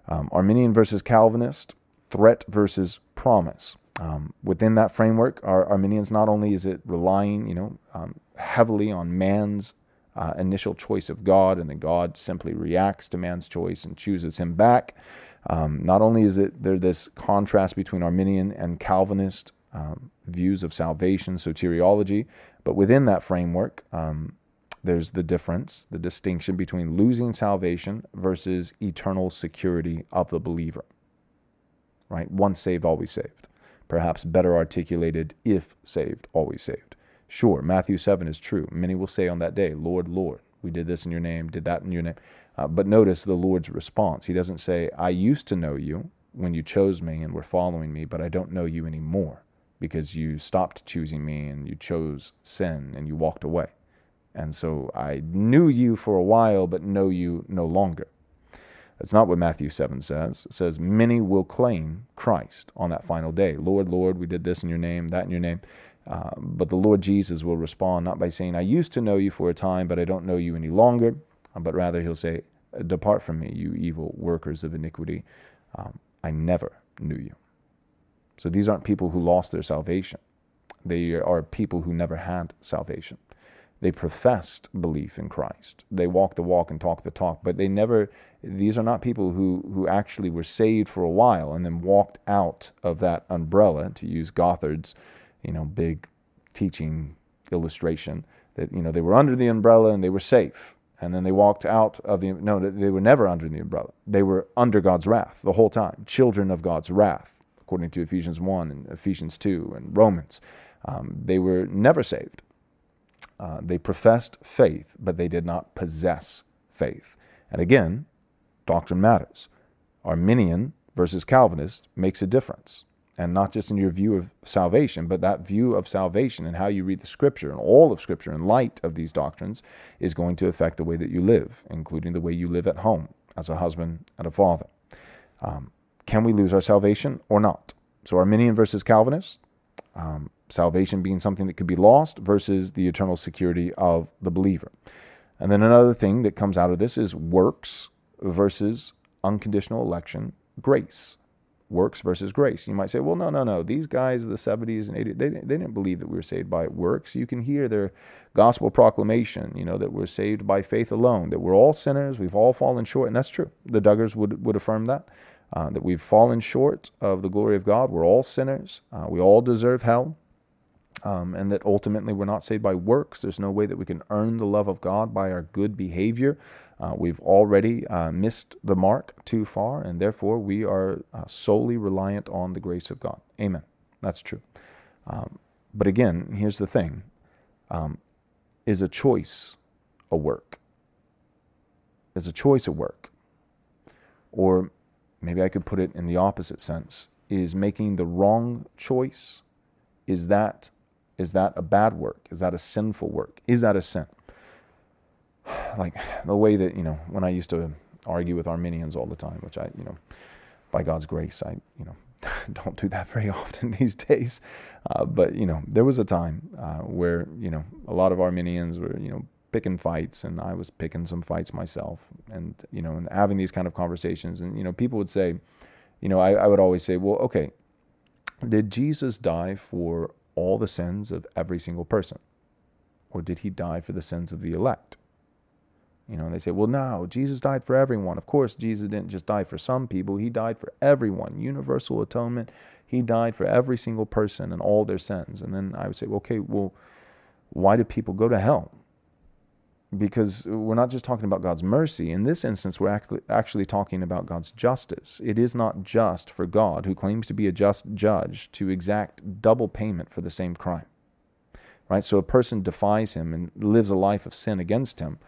um, Arminian versus Calvinist, threat versus promise. Um, within that framework, our Arminians not only is it relying, you know, um, heavily on man's uh, initial choice of God, and then God simply reacts to man's choice and chooses him back. Um, not only is it there this contrast between Arminian and Calvinist um, views of salvation, soteriology, but within that framework, um, there's the difference, the distinction between losing salvation versus eternal security of the believer. Right? Once saved, always saved. Perhaps better articulated, if saved, always saved. Sure, Matthew 7 is true. Many will say on that day, Lord, Lord, we did this in your name, did that in your name. Uh, but notice the Lord's response. He doesn't say, I used to know you when you chose me and were following me, but I don't know you anymore because you stopped choosing me and you chose sin and you walked away. And so I knew you for a while, but know you no longer. That's not what Matthew 7 says. It says, Many will claim Christ on that final day. Lord, Lord, we did this in your name, that in your name. Uh, but the Lord Jesus will respond not by saying, I used to know you for a time, but I don't know you any longer. But rather he'll say, Depart from me, you evil workers of iniquity. Um, I never knew you. So these aren't people who lost their salvation. They are people who never had salvation. They professed belief in Christ. They walked the walk and talked the talk, but they never, these are not people who, who actually were saved for a while and then walked out of that umbrella, to use Gothard's, you know, big teaching illustration, that, you know, they were under the umbrella and they were safe and then they walked out of the no they were never under the umbrella. They were under god's wrath the whole time children of god's wrath according to ephesians 1 and ephesians 2 and romans. Um, they were never saved. Uh, they professed faith but they did not possess faith. And again doctrine matters. Arminian versus calvinist makes a difference and not just in your view of salvation, but that view of salvation and how you read the scripture and all of scripture in light of these doctrines is going to affect the way that you live, including the way you live at home as a husband and a father. Um, can we lose our salvation or not? So, Arminian versus Calvinist, um, salvation being something that could be lost versus the eternal security of the believer. And then another thing that comes out of this is works versus unconditional election grace works versus grace. You might say, well, no, no, no. These guys, the 70s and 80s, they, they didn't believe that we were saved by works. You can hear their gospel proclamation, you know, that we're saved by faith alone, that we're all sinners, we've all fallen short. And that's true. The Duggars would, would affirm that, uh, that we've fallen short of the glory of God. We're all sinners. Uh, we all deserve hell. Um, and that ultimately we're not saved by works. There's no way that we can earn the love of God by our good behavior. Uh, we've already uh, missed the mark too far, and therefore we are uh, solely reliant on the grace of God. Amen. That's true. Um, but again, here's the thing um, is a choice a work? Is a choice a work? Or maybe I could put it in the opposite sense is making the wrong choice is that is that a bad work is that a sinful work is that a sin *sighs* like the way that you know when I used to argue with Arminians all the time, which I you know by God's grace I you know *laughs* don't do that very *laughs* often these days. Uh, but you know there was a time uh, where you know a lot of Arminians were you know picking fights, and I was picking some fights myself, and you know and having these kind of conversations, and you know people would say, you know I, I would always say, well okay, did Jesus die for all the sins of every single person? Or did he die for the sins of the elect? You know, they say, well, no, Jesus died for everyone. Of course, Jesus didn't just die for some people, he died for everyone. Universal atonement. He died for every single person and all their sins. And then I would say, well, okay, well, why do people go to hell? Because we're not just talking about God's mercy. In this instance, we're actually talking about God's justice. It is not just for God, who claims to be a just judge, to exact double payment for the same crime. Right? So a person defies him and lives a life of sin against him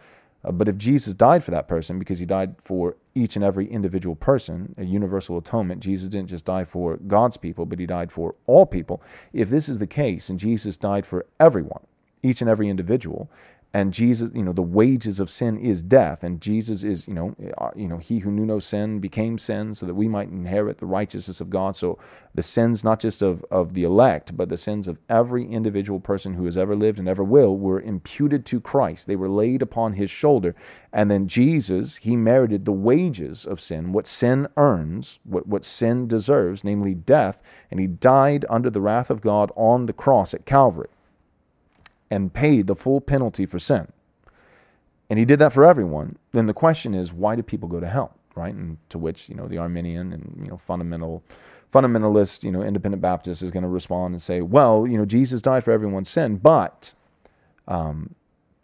Uh, but if Jesus died for that person because he died for each and every individual person, a universal atonement, Jesus didn't just die for God's people, but he died for all people. If this is the case and Jesus died for everyone, each and every individual, and Jesus, you know, the wages of sin is death, and Jesus is, you know, uh, you know, he who knew no sin became sin, so that we might inherit the righteousness of God. So the sins, not just of of the elect, but the sins of every individual person who has ever lived and ever will, were imputed to Christ. They were laid upon His shoulder, and then Jesus, He merited the wages of sin, what sin earns, what what sin deserves, namely death, and He died under the wrath of God on the cross at Calvary and paid the full penalty for sin. And he did that for everyone. Then the question is, why do people go to hell? Right? And to which, you know, the Arminian and, you know, fundamental fundamentalist, you know, independent Baptist is going to respond and say, well, you know, Jesus died for everyone's sin, but um,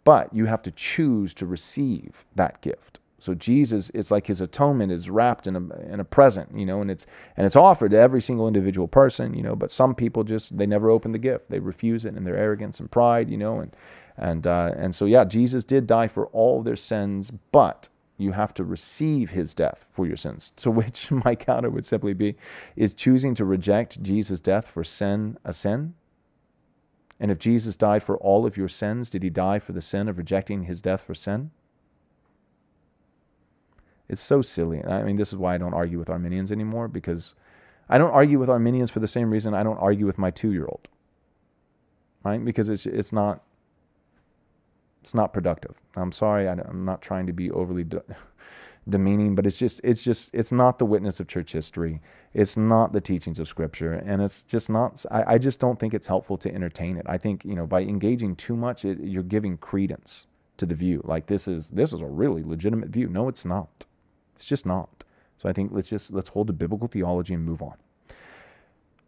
but you have to choose to receive that gift. So Jesus, it's like his atonement is wrapped in a in a present, you know, and it's and it's offered to every single individual person, you know. But some people just they never open the gift; they refuse it in their arrogance and pride, you know, and and uh, and so yeah, Jesus did die for all their sins, but you have to receive his death for your sins. *laughs* To which my counter would simply be, is choosing to reject Jesus' death for sin a sin? And if Jesus died for all of your sins, did he die for the sin of rejecting his death for sin? It's so silly. I mean, this is why I don't argue with Arminians anymore because I don't argue with Arminians for the same reason I don't argue with my two-year-old. Right? Because it's it's not it's not productive. I'm sorry. I, am not trying to be overly de- *laughs* demeaning, but it's just it's just it's not the witness of church history. It's not the teachings of Scripture, and it's just not. I, I just don't think it's helpful to entertain it. I think you know by engaging too much, it, you're giving credence to the view. Like this is this is a really legitimate view. No, it's not. It's just not. So I think let's just let's hold to biblical theology and move on.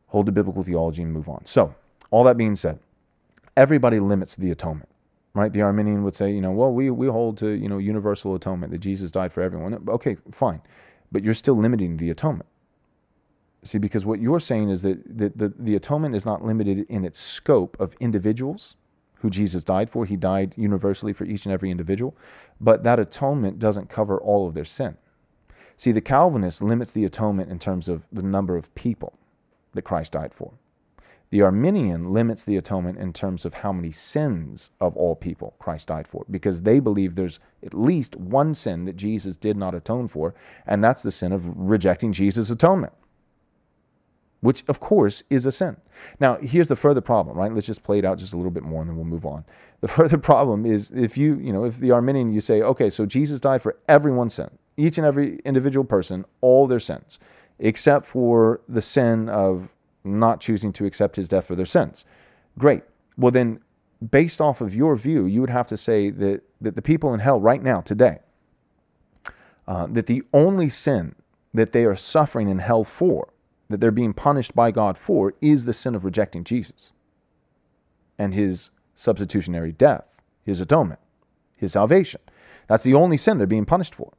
Hold to biblical theology and move on. So, all that being said, everybody limits the atonement. Right? The Arminian would say, you know, well, we, we hold to, you know, universal atonement, that Jesus died for everyone. Okay, fine. But you're still limiting the atonement. See, because what you're saying is that the, the, the atonement is not limited in its scope of individuals who Jesus died for. He died universally for each and every individual. But that atonement doesn't cover all of their sin. See, the Calvinist limits the atonement in terms of the number of people that Christ died for. The Arminian limits the atonement in terms of how many sins of all people Christ died for, because they believe there's at least one sin that Jesus did not atone for, and that's the sin of rejecting Jesus' atonement, which of course is a sin. Now, here's the further problem, right? Let's just play it out just a little bit more and then we'll move on. The *laughs* further problem is if you, you know, if the Arminian, you say, okay, so Jesus died for everyone's sin, each and every individual person all their sins, except for the sin of not choosing to accept his death for their sins. Great. Well, then, based off of your view, you would have to say that, that the people in hell right now, today, uh, that the only sin that they are suffering in hell for, that they're being punished by God for, is the sin of rejecting Jesus and his substitutionary death, his atonement, his salvation. That's the only sin they're being punished for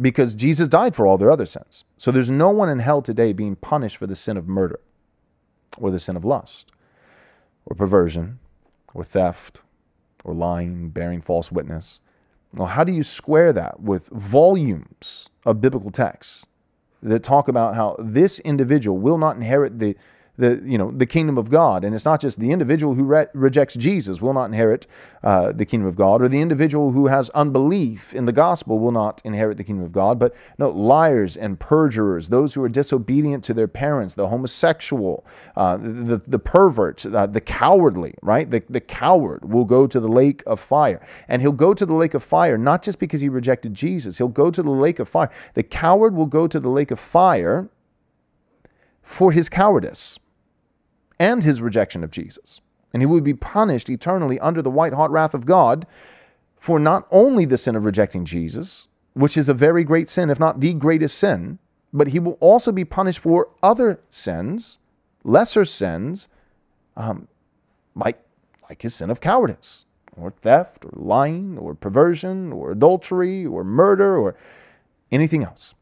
because Jesus died for all their other sins. So there's no one in hell today being punished for the sin of murder or the sin of lust or perversion or theft or lying, bearing false witness. Well, how do you square that with volumes of biblical texts that talk about how this individual will not inherit the the you know the kingdom of God. And it's not just the individual who re- rejects Jesus will not inherit uh, the kingdom of God, or the individual who has unbelief in the gospel will not inherit the kingdom of God. But no, liars and perjurers, those who are disobedient to their parents, the homosexual, uh, the the pervert, uh, the cowardly, right? The the coward will go to the lake of fire, and he'll go to the lake of fire not just because he rejected Jesus. He'll go to the lake of fire. The coward will go to the lake of fire for his cowardice and his rejection of Jesus. And he would be punished eternally under the white hot wrath of God for not only the sin of rejecting Jesus, which is a very great sin, if not the greatest sin, but he will also be punished for other sins, lesser sins, um, like, like his sin of cowardice, or theft, or lying, or perversion, or adultery, or murder, or anything else.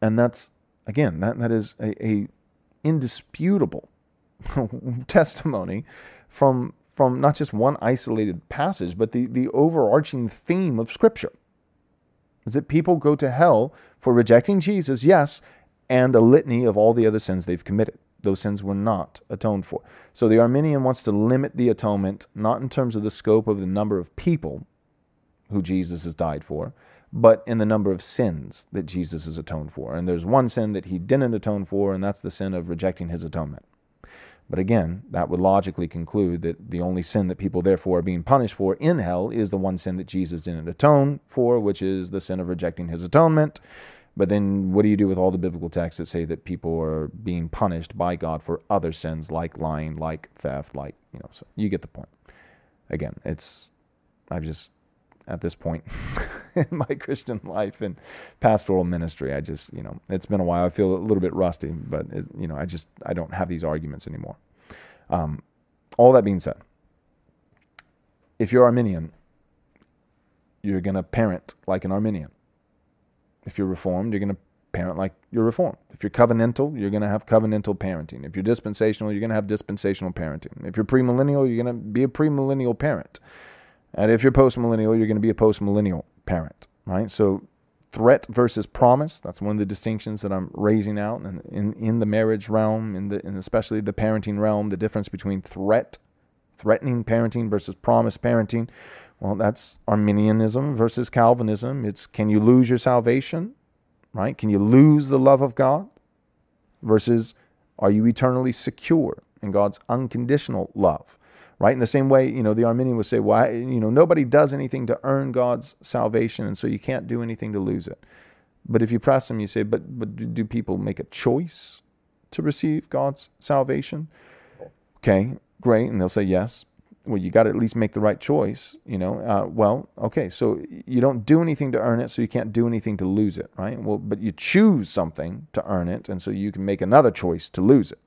And that's, again, that, that is a, a indisputable *laughs* testimony from from not just one isolated passage, but the, the overarching theme of Scripture. Is that people go to hell for rejecting Jesus, yes, and a litany of all the other sins they've committed. Those sins were not atoned for. So the Arminian wants to limit the atonement, not in terms of the scope of the number of people who Jesus has died for, but in the number of sins that Jesus has atoned for. And there's one sin that he didn't atone for, and that's the sin of rejecting his atonement. But again, that would logically conclude that the only sin that people therefore are being punished for in hell is the one sin that Jesus didn't atone for, which is the sin of rejecting his atonement. But then what do you do with all the biblical texts that say that people are being punished by God for other sins like lying, like theft, like, you know, so you get the point. Again, it's, I've just, at this point *laughs* in my Christian life and pastoral ministry, I just, you know, it's been a while. I feel a little bit rusty, but, it, you know, I just, I don't have these arguments anymore. Um, all that being said, if you're Arminian, you're going to parent like an Arminian. If you're Reformed, you're going to parent like you're Reformed. If you're covenantal, you're going to have covenantal parenting. If you're dispensational, you're going to have dispensational parenting. If you're premillennial, you're going to be a premillennial parent. And if you're postmillennial, you're going to be a postmillennial parent, right? So threat versus promise, that's one of the distinctions that I'm raising out in, in, in the marriage realm, in the, and especially the parenting realm, the difference between threat, threatening parenting versus promise parenting. Well, that's Arminianism versus Calvinism. It's can you lose your salvation? Right? Can you lose the love of God? Versus are you eternally secure in God's unconditional love? Right? In the same way, you know, the Arminian would say, well, you know, nobody does anything to earn God's salvation, and so you can't do anything to lose it. But if you press them, you say, but, but do people make a choice to receive God's salvation? Okay, great. And they'll say yes well, you got to at least make the right choice, you know. Uh, well, okay, so you don't do anything to earn it, so you can't do anything to lose it, right? Well, but you choose something to earn it, and so you can make another choice to lose it,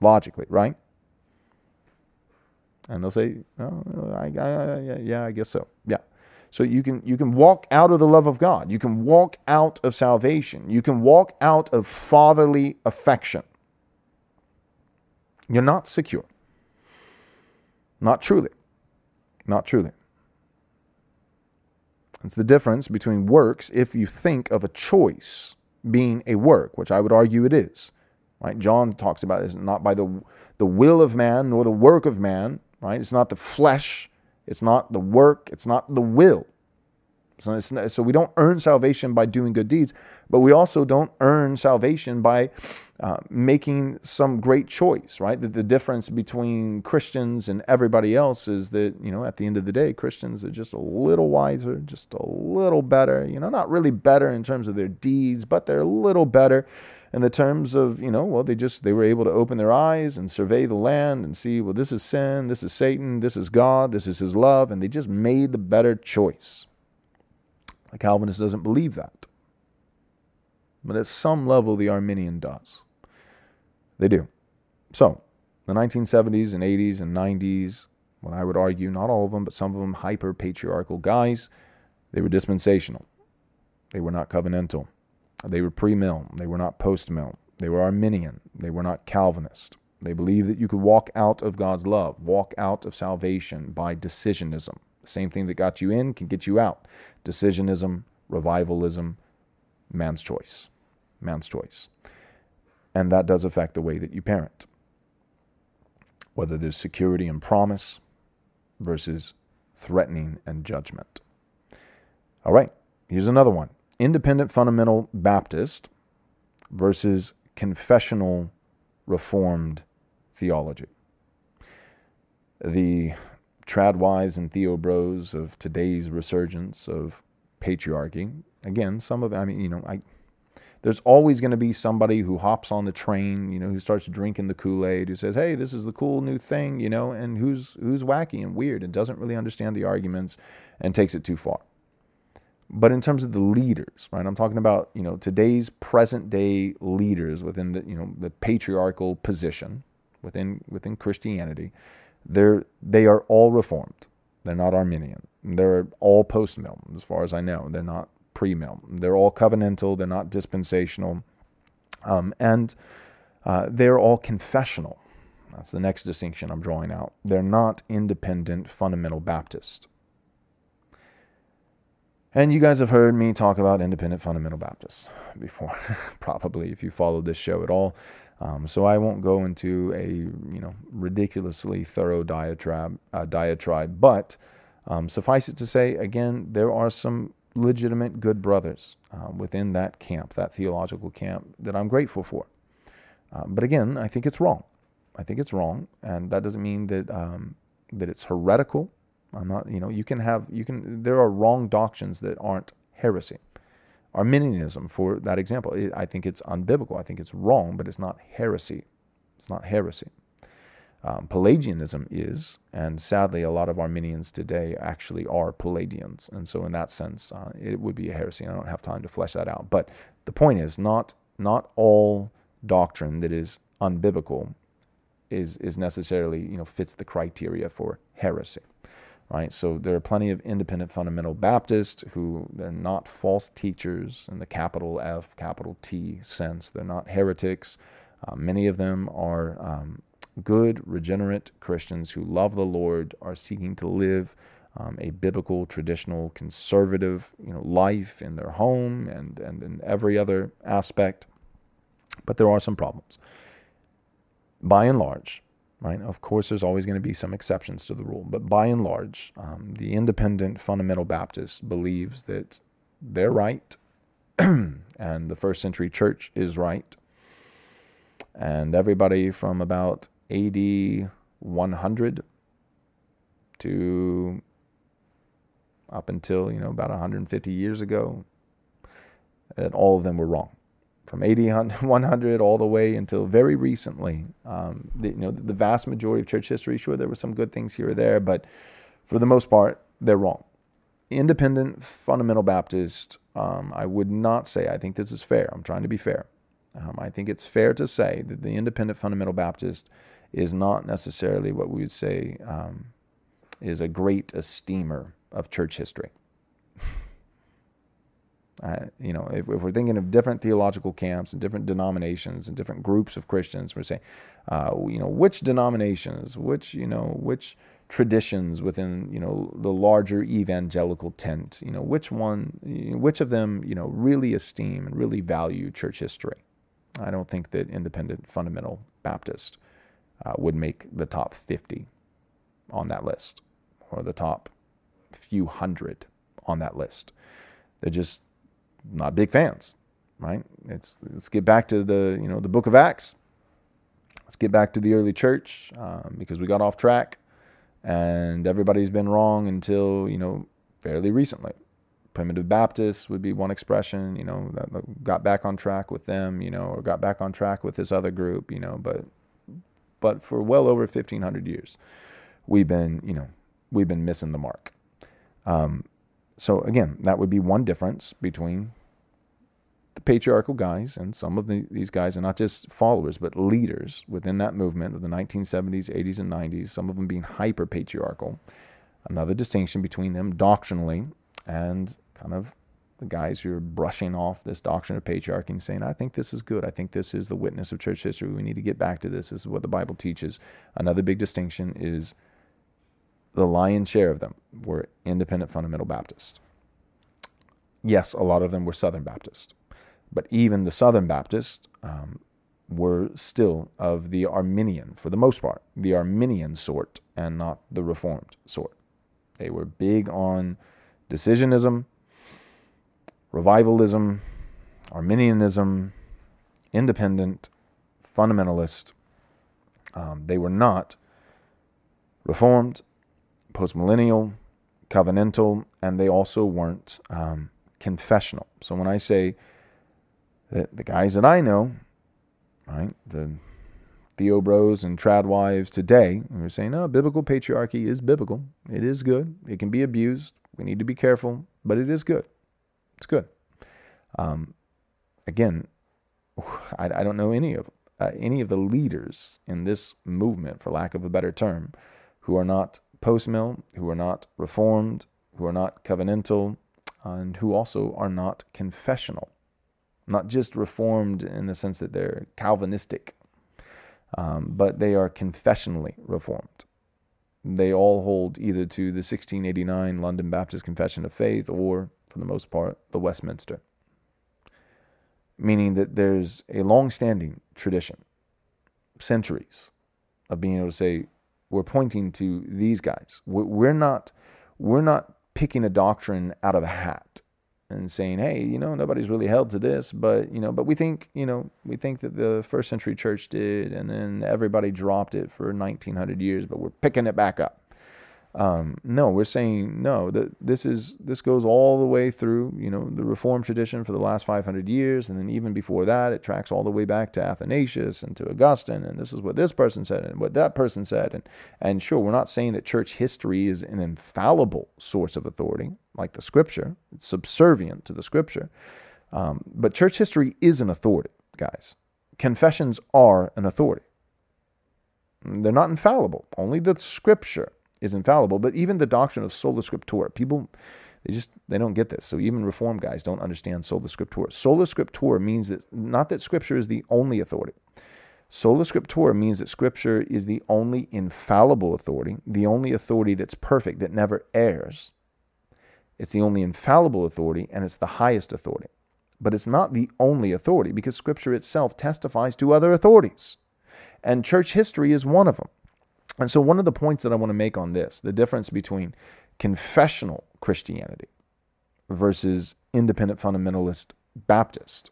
logically, right? And they'll say, oh, I, I, yeah, I guess so, yeah. So you can you can walk out of the love of God. You can walk out of salvation. You can walk out of fatherly affection. You're not secure. Not truly. Not truly. It's the difference between works if you think of a choice being a work, which I would argue it is. Right? John talks about it not by the, the will of man nor the work of man. Right? It's not the flesh. It's not the work. It's not the will. So, so we don't earn salvation by doing good deeds, but we also don't earn salvation by uh, making some great choice, right? That the difference between Christians and everybody else is that, you know, at the end of the day, Christians are just a little wiser, just a little better, you know, not really better in terms of their deeds, but they're a little better in the terms of, you know, well, they just, they were able to open their eyes and survey the land and see, well, this is sin, this is Satan, this is God, this is his love, and they just made the better choice. The Calvinist doesn't believe that. But at some level, the Arminian does. They do. So, the 1970s and 80s and 90s, when I would argue, not all of them, but some of them hyper patriarchal guys, they were dispensational. They were not covenantal. They were pre mill. They were not post mill. They were Arminian. They were not Calvinist. They believed that you could walk out of God's love, walk out of salvation by decisionism. The same thing that got you in can get you out. Decisionism, revivalism, man's choice. Man's choice. And that does affect the way that you parent. Whether there's security and promise versus threatening and judgment. All right, here's another one independent fundamental Baptist versus confessional Reformed theology. The tradwives and theobros of today's resurgence of patriarchy. Again, some of I mean, you know, I there's always going to be somebody who hops on the train, you know, who starts drinking the Kool-Aid, who says, "Hey, this is the cool new thing," you know, and who's who's wacky and weird and doesn't really understand the arguments and takes it too far. But in terms of the leaders, right? I'm talking about, you know, today's present day leaders within the, you know, the patriarchal position within within Christianity they're they are all reformed. They're not Arminian. They're all post mill, as far as I know. They're not pre mill. They're all covenantal. They're not dispensational, um, and uh, they're all confessional. That's the next distinction I'm drawing out. They're not independent fundamental Baptist. And you guys have heard me talk about independent fundamental Baptists before, *laughs* probably if you followed this show at all. Um, so I won't go into a you know ridiculously thorough diatribe, uh, diatribe but um, suffice it to say, again, there are some legitimate good brothers uh, within that camp, that theological camp, that I'm grateful for. Uh, but again, I think it's wrong. I think it's wrong, and that doesn't mean that um, that it's heretical. I'm not, you know, you can have, you can, there are wrong doctrines that aren't heresy. Arminianism, for that example, I think it's unbiblical. I think it's wrong, but it's not heresy. It's not heresy. Um, Pelagianism is, and sadly, a lot of Arminians today actually are Pelagians. And so, in that sense, uh, it would be a heresy. I don't have time to flesh that out. But the point is, not not all doctrine that is unbiblical is is necessarily you know fits the criteria for heresy. Right, so there are plenty of independent fundamental Baptists who they're not false teachers in the capital F, capital T sense. They're not heretics. Uh, many of them are um, good, regenerate Christians who love the Lord, are seeking to live um, a biblical, traditional, conservative you know, life in their home and, and in every other aspect. But there are some problems. By and large, right? Of course, there's always going to be some exceptions to the rule, but by and large, um, the independent fundamental Baptist believes that they're right *clears throat* and the first century church is right. And everybody from about AD 100 to up until, you know, about 150 years ago, that all of them were wrong. From AD *laughs* 100 all the way until very recently, um, the, you know, the vast majority of church history, sure, there were some good things here or there, but for the most part, they're wrong. Independent fundamental Baptist, um, I would not say, I think this is fair. I'm trying to be fair. Um, I think it's fair to say that the independent fundamental Baptist is not necessarily what we would say um, is a great esteemer of church history. Uh, you know, if, if, we're thinking of different theological camps and different denominations and different groups of Christians, we're saying, uh, you know, which denominations, which, you know, which traditions within, you know, the larger evangelical tent, you know, which one, which of them, you know, really esteem and really value church history. I don't think that independent fundamental Baptist uh, would make the top 50 on that list or the top few hundred on that list. They're just not big fans, right? It's, let's get back to the, you know, the book of Acts. Let's get back to the early church um, because we got off track and everybody's been wrong until, you know, fairly recently. Primitive Baptists would be one expression, you know, that got back on track with them, you know, or got back on track with this other group, you know, but but for well over 1500 years we've been you know we've been missing the mark um, so again that would be one difference between the patriarchal guys and some of the, these guys are not just followers but leaders within that movement of the 1970s 80s and 90s some of them being hyper patriarchal another distinction between them doctrinally and kind of the guys who are brushing off this doctrine of patriarchy and saying, I think this is good. I think this is the witness of church history. We need to get back to this. This is what the Bible teaches. Another big distinction is the lion's share of them were independent fundamental Baptists. Yes, a lot of them were Southern Baptists, but even the Southern Baptists um, were still of the Arminian, for the most part, the Arminian sort and not the Reformed sort. They were big on decisionism revivalism, Arminianism, independent, fundamentalist. Um, they were not reformed, postmillennial, covenantal, and they also weren't um, confessional. So when I say that the guys that I know, right, the Theo Bros and Trad Wives today, we're saying, no, biblical patriarchy is biblical. It is good. It can be abused. We need to be careful, but it is good. It's good. Um, again, *sighs* I, I, don't know any of uh, any of the leaders in this movement, for lack of a better term, who are not post mill, who are not reformed, who are not covenantal, and who also are not confessional. Not just reformed in the sense that they're Calvinistic, um, but they are confessionally reformed. They all hold either to the 1689 London Baptist Confession of Faith or, for the most part, the Westminster, meaning that there's a long standing tradition, centuries, of being able to say, we're pointing to these guys. We're not, we're not picking a doctrine out of a hat and saying, hey, you know, nobody's really held to this, but you know, but we think, you know, we think that the first century church did, and then everybody dropped it for 1900 years, but we're picking it back up. Um, no, we're saying no. That this is this goes all the way through, you know, the Reformed tradition for the last 500 years, and then even before that, it tracks all the way back to Athanasius and to Augustine, and this is what this person said and what that person said, and and sure, we're not saying that church history is an infallible source of authority like the Scripture. It's subservient to the Scripture, um, but church history is an authority, guys. Confessions are an authority. They're not infallible. Only the Scripture is infallible. But even the doctrine of sola scriptura, people they just they don't get this. So even reform guys don't understand sola scriptura. Sola scriptura means that not that scripture is the only authority. Sola scriptura means that scripture is the only infallible authority, the only authority that's perfect, that never errs. It's the only infallible authority and it's the highest authority. But it's not the only authority because scripture itself testifies to other authorities. And church history is one of them. And so, one of the points that I want to make on this the difference between confessional Christianity versus independent fundamentalist Baptist,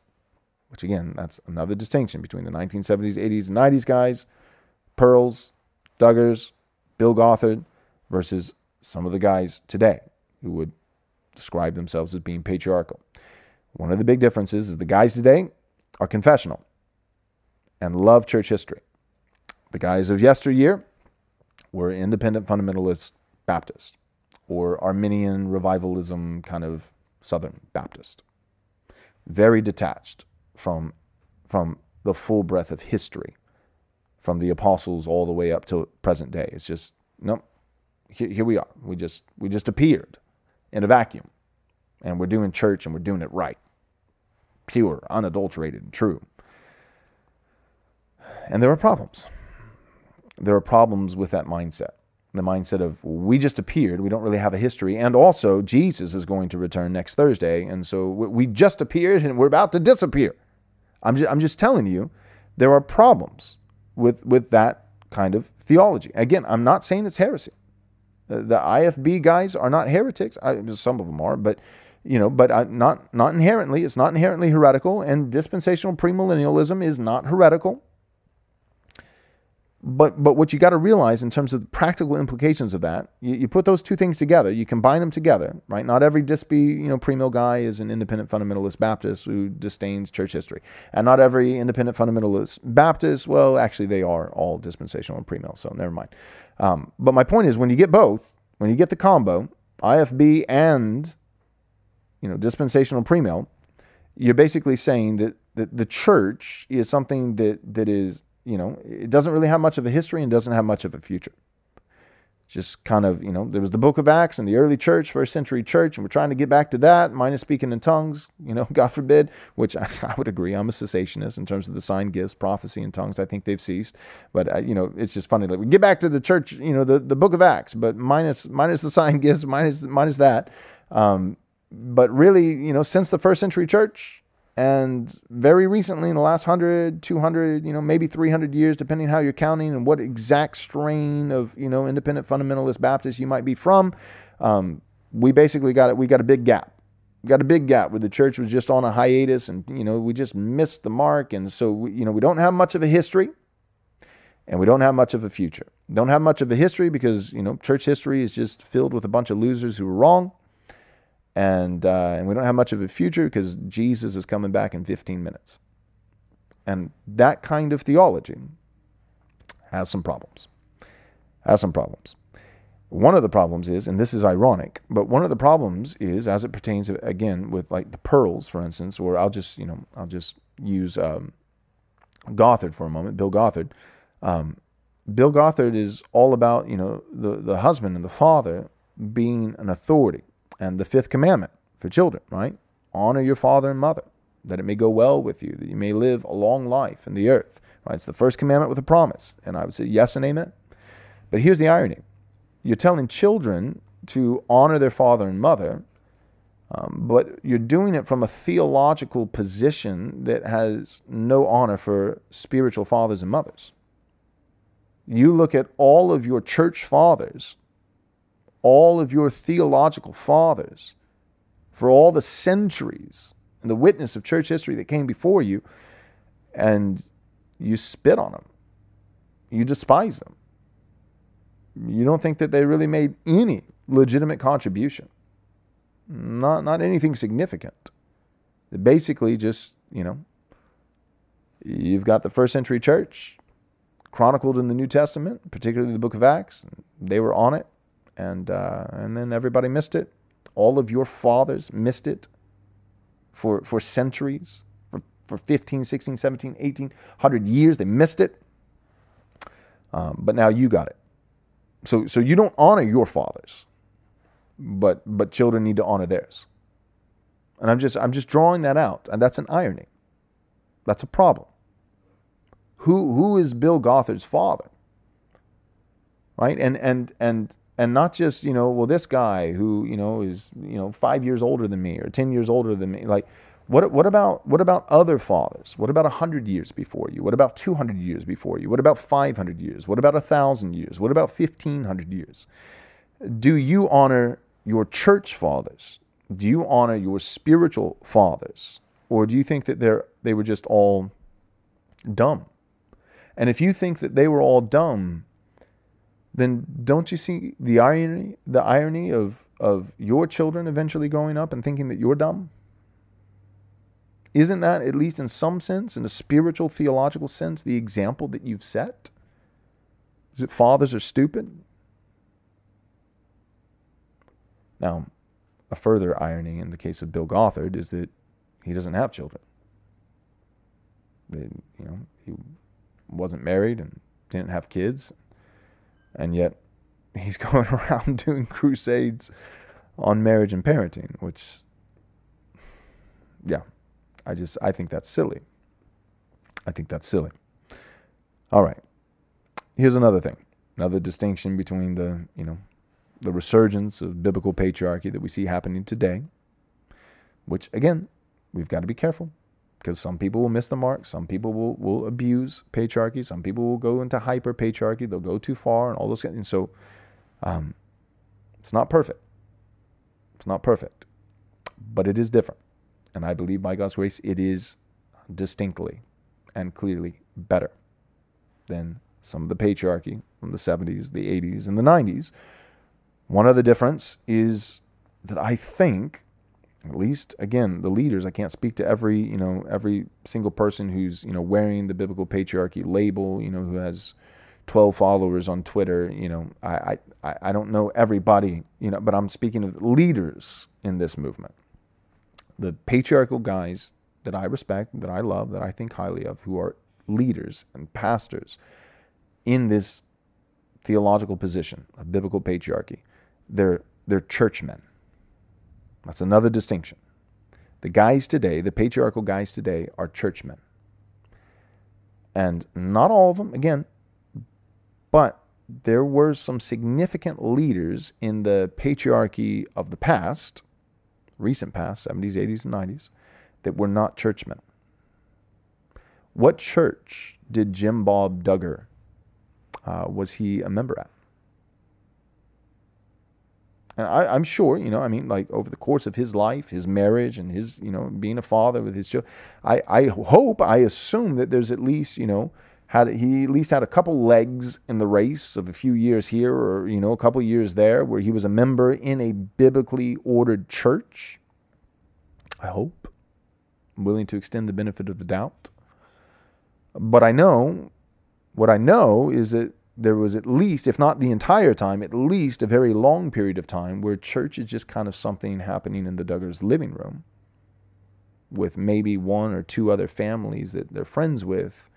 which again, that's another distinction between the 1970s, 80s, and 90s guys, Pearls, Duggars, Bill Gothard, versus some of the guys today who would describe themselves as being patriarchal. One of the big differences is the guys today are confessional and love church history. The guys of yesteryear were independent fundamentalist Baptist or Arminian revivalism kind of Southern Baptist. Very detached from, from the full breadth of history, from the apostles all the way up to present day. It's just, nope, here, here we are. We just, we just appeared in a vacuum. And we're doing church and we're doing it right. Pure, unadulterated, and true. And there are problems there are problems with that mindset. The mindset of we just appeared, we don't really have a history, and also Jesus is going to return next Thursday, and so we just appeared and we're about to disappear. I'm just, I'm just telling you, there are problems with with that kind of theology. Again, I'm not saying it's heresy. The IFB guys are not heretics. I, some of them are, but you know, but not not inherently. It's not inherently heretical, and dispensational premillennialism is not heretical but but what you got to realize in terms of the practical implications of that, you, you, put those two things together, you combine them together, right? Not every Dispy, you know, premill guy is an independent fundamentalist Baptist who disdains church history, and not every independent fundamentalist Baptist, well, actually, they are all dispensational and premill, so never mind. Um, but my point is, when you get both, when you get the combo, IFB and you know dispensational premill, you're basically saying that that the church is something that that is you know, it doesn't really have much of a history and doesn't have much of a future. Just kind of, you know, there was the book of Acts and the early church, first century church, and we're trying to get back to that, minus speaking in tongues, you know, *laughs* God forbid, which I, I would agree. I'm a cessationist in terms of the sign gifts, prophecy, and tongues. I think they've ceased. But, uh, you know, it's just funny. Like we get back to the church, you know, the, the book of Acts, but minus, minus the sign gifts, *laughs* minus, minus that. Um, but really, you know, since the first century church, and very recently, in the last 100, 200, you know, maybe 300 years, depending how you're counting and what exact strain of, you know, independent fundamentalist Baptist you might be from, um, we basically got it. We got a big gap. We got a big gap where the church was just on a hiatus and, you know, we just missed the mark. And so, we, you know, we don't have much of a history and we don't have much of a future. Don't have much of a history because, you know, church history is just filled with a bunch of losers who were wrong and uh, and we don't have much of a future because Jesus is coming back in 15 minutes. And that kind of theology has some problems. Has some problems. One of the problems is, and this is ironic, but one of the problems is as it pertains again with like the pearls, for instance, or I'll just you know I'll just use um, Gothard for a moment, Bill Gothard. Um, Bill Gothard is all about you know the the husband and the father being an authority and the fifth commandment for children, right? Honor your father and mother, that it may go well with you, that you may live a long life in the earth, Right? It's the first commandment with a promise. And I would say yes and amen. But here's the irony you're telling children to honor their father and mother, um, but you're doing it from a theological position that has no honor for spiritual fathers and mothers. You look at all of your church fathers, all of your theological fathers, for all the centuries and the witness of church history that came before you, and you spit on them. You despise them. You don't think that they really made any legitimate contribution. Not, not anything significant. Basically, just, you know, you've got the first century church chronicled in the New Testament, particularly the book of Acts. They were on it, and, uh, and then everybody missed it. All of your fathers missed it for, for centuries, for, for 15, 16, 17, 18, 100 years. They missed it. Um, but now you got it. So, so you don't honor your fathers, but, but children need to honor theirs. And I'm just, I'm just drawing that out. And that's an irony. That's a problem. Who, who is Bill Gothard's father? Right? And, and, and, and not just, you know, well, this guy who, you know, is, you know, five years older than me or 10 years older than me. Like, what, what, about, what about other fathers? What about 100 years before you? What about 200 years before you? What about 500 years? What about 1,000 years? What about 1,500 years? Do you honor your church fathers? Do you honor your spiritual fathers? Or do you think that they're, they were just all dumb? And if you think that they were all dumb, then don't you see the irony, the irony of, of your children eventually growing up and thinking that you're dumb? Isn't that, at least in some sense, in a spiritual, theological sense, the example that you've set? Is it fathers are stupid? Now, a further irony in the case of Bill Gothard is that he doesn't have children. You know, he wasn't married and didn't have kids, and yet he's *laughs* going around doing crusades on marriage and parenting, which, yeah, I just I think that's silly. I think that's silly. All right. Here's another thing. Another distinction between the, you know, the resurgence of biblical patriarchy that we see happening today, which again, we've got to be careful because some people will miss the mark. Some people will, will abuse patriarchy. Some people will go into hyper patriarchy. They'll go too far and all those. And so um, it's not perfect. It's not perfect, but it is different. And I believe by God's grace, it is distinctly and clearly better than some of the patriarchy from the 70s, the 80s, and the 90s. One other difference is that I think, at least again, the leaders, I can't speak to every, you know, every single person who's, you know, wearing the biblical patriarchy label, you know, who has 12 followers on Twitter, you know, I, I, I don't know everybody, you know, but I'm speaking of leaders in this movement the patriarchal guys that I respect, that I love, that I think highly of, who are leaders and pastors in this theological position of biblical patriarchy, they're, they're churchmen. That's another distinction. The guys today, the patriarchal guys today, are churchmen. And not all of them, again, but there were some significant leaders in the patriarchy of the past recent past, 70s, 80s, and 90s, that were not churchmen. What church did Jim Bob Duggar, uh, was he a member at? And I, am sure, you know, I mean, like over the course of his life, his marriage, and his, you know, being a father with his children, I, I hope, I assume that there's at least, you know, had he at least had a couple legs in the race of a few years here or you know a couple years there where he was a member in a biblically ordered church. I hope. I'm willing to extend the benefit of the doubt. But i know what i know is that there was at least if not the entire time at least a very long period of time where church is just kind of something happening in the duggars living room with maybe one or two other families that they're friends with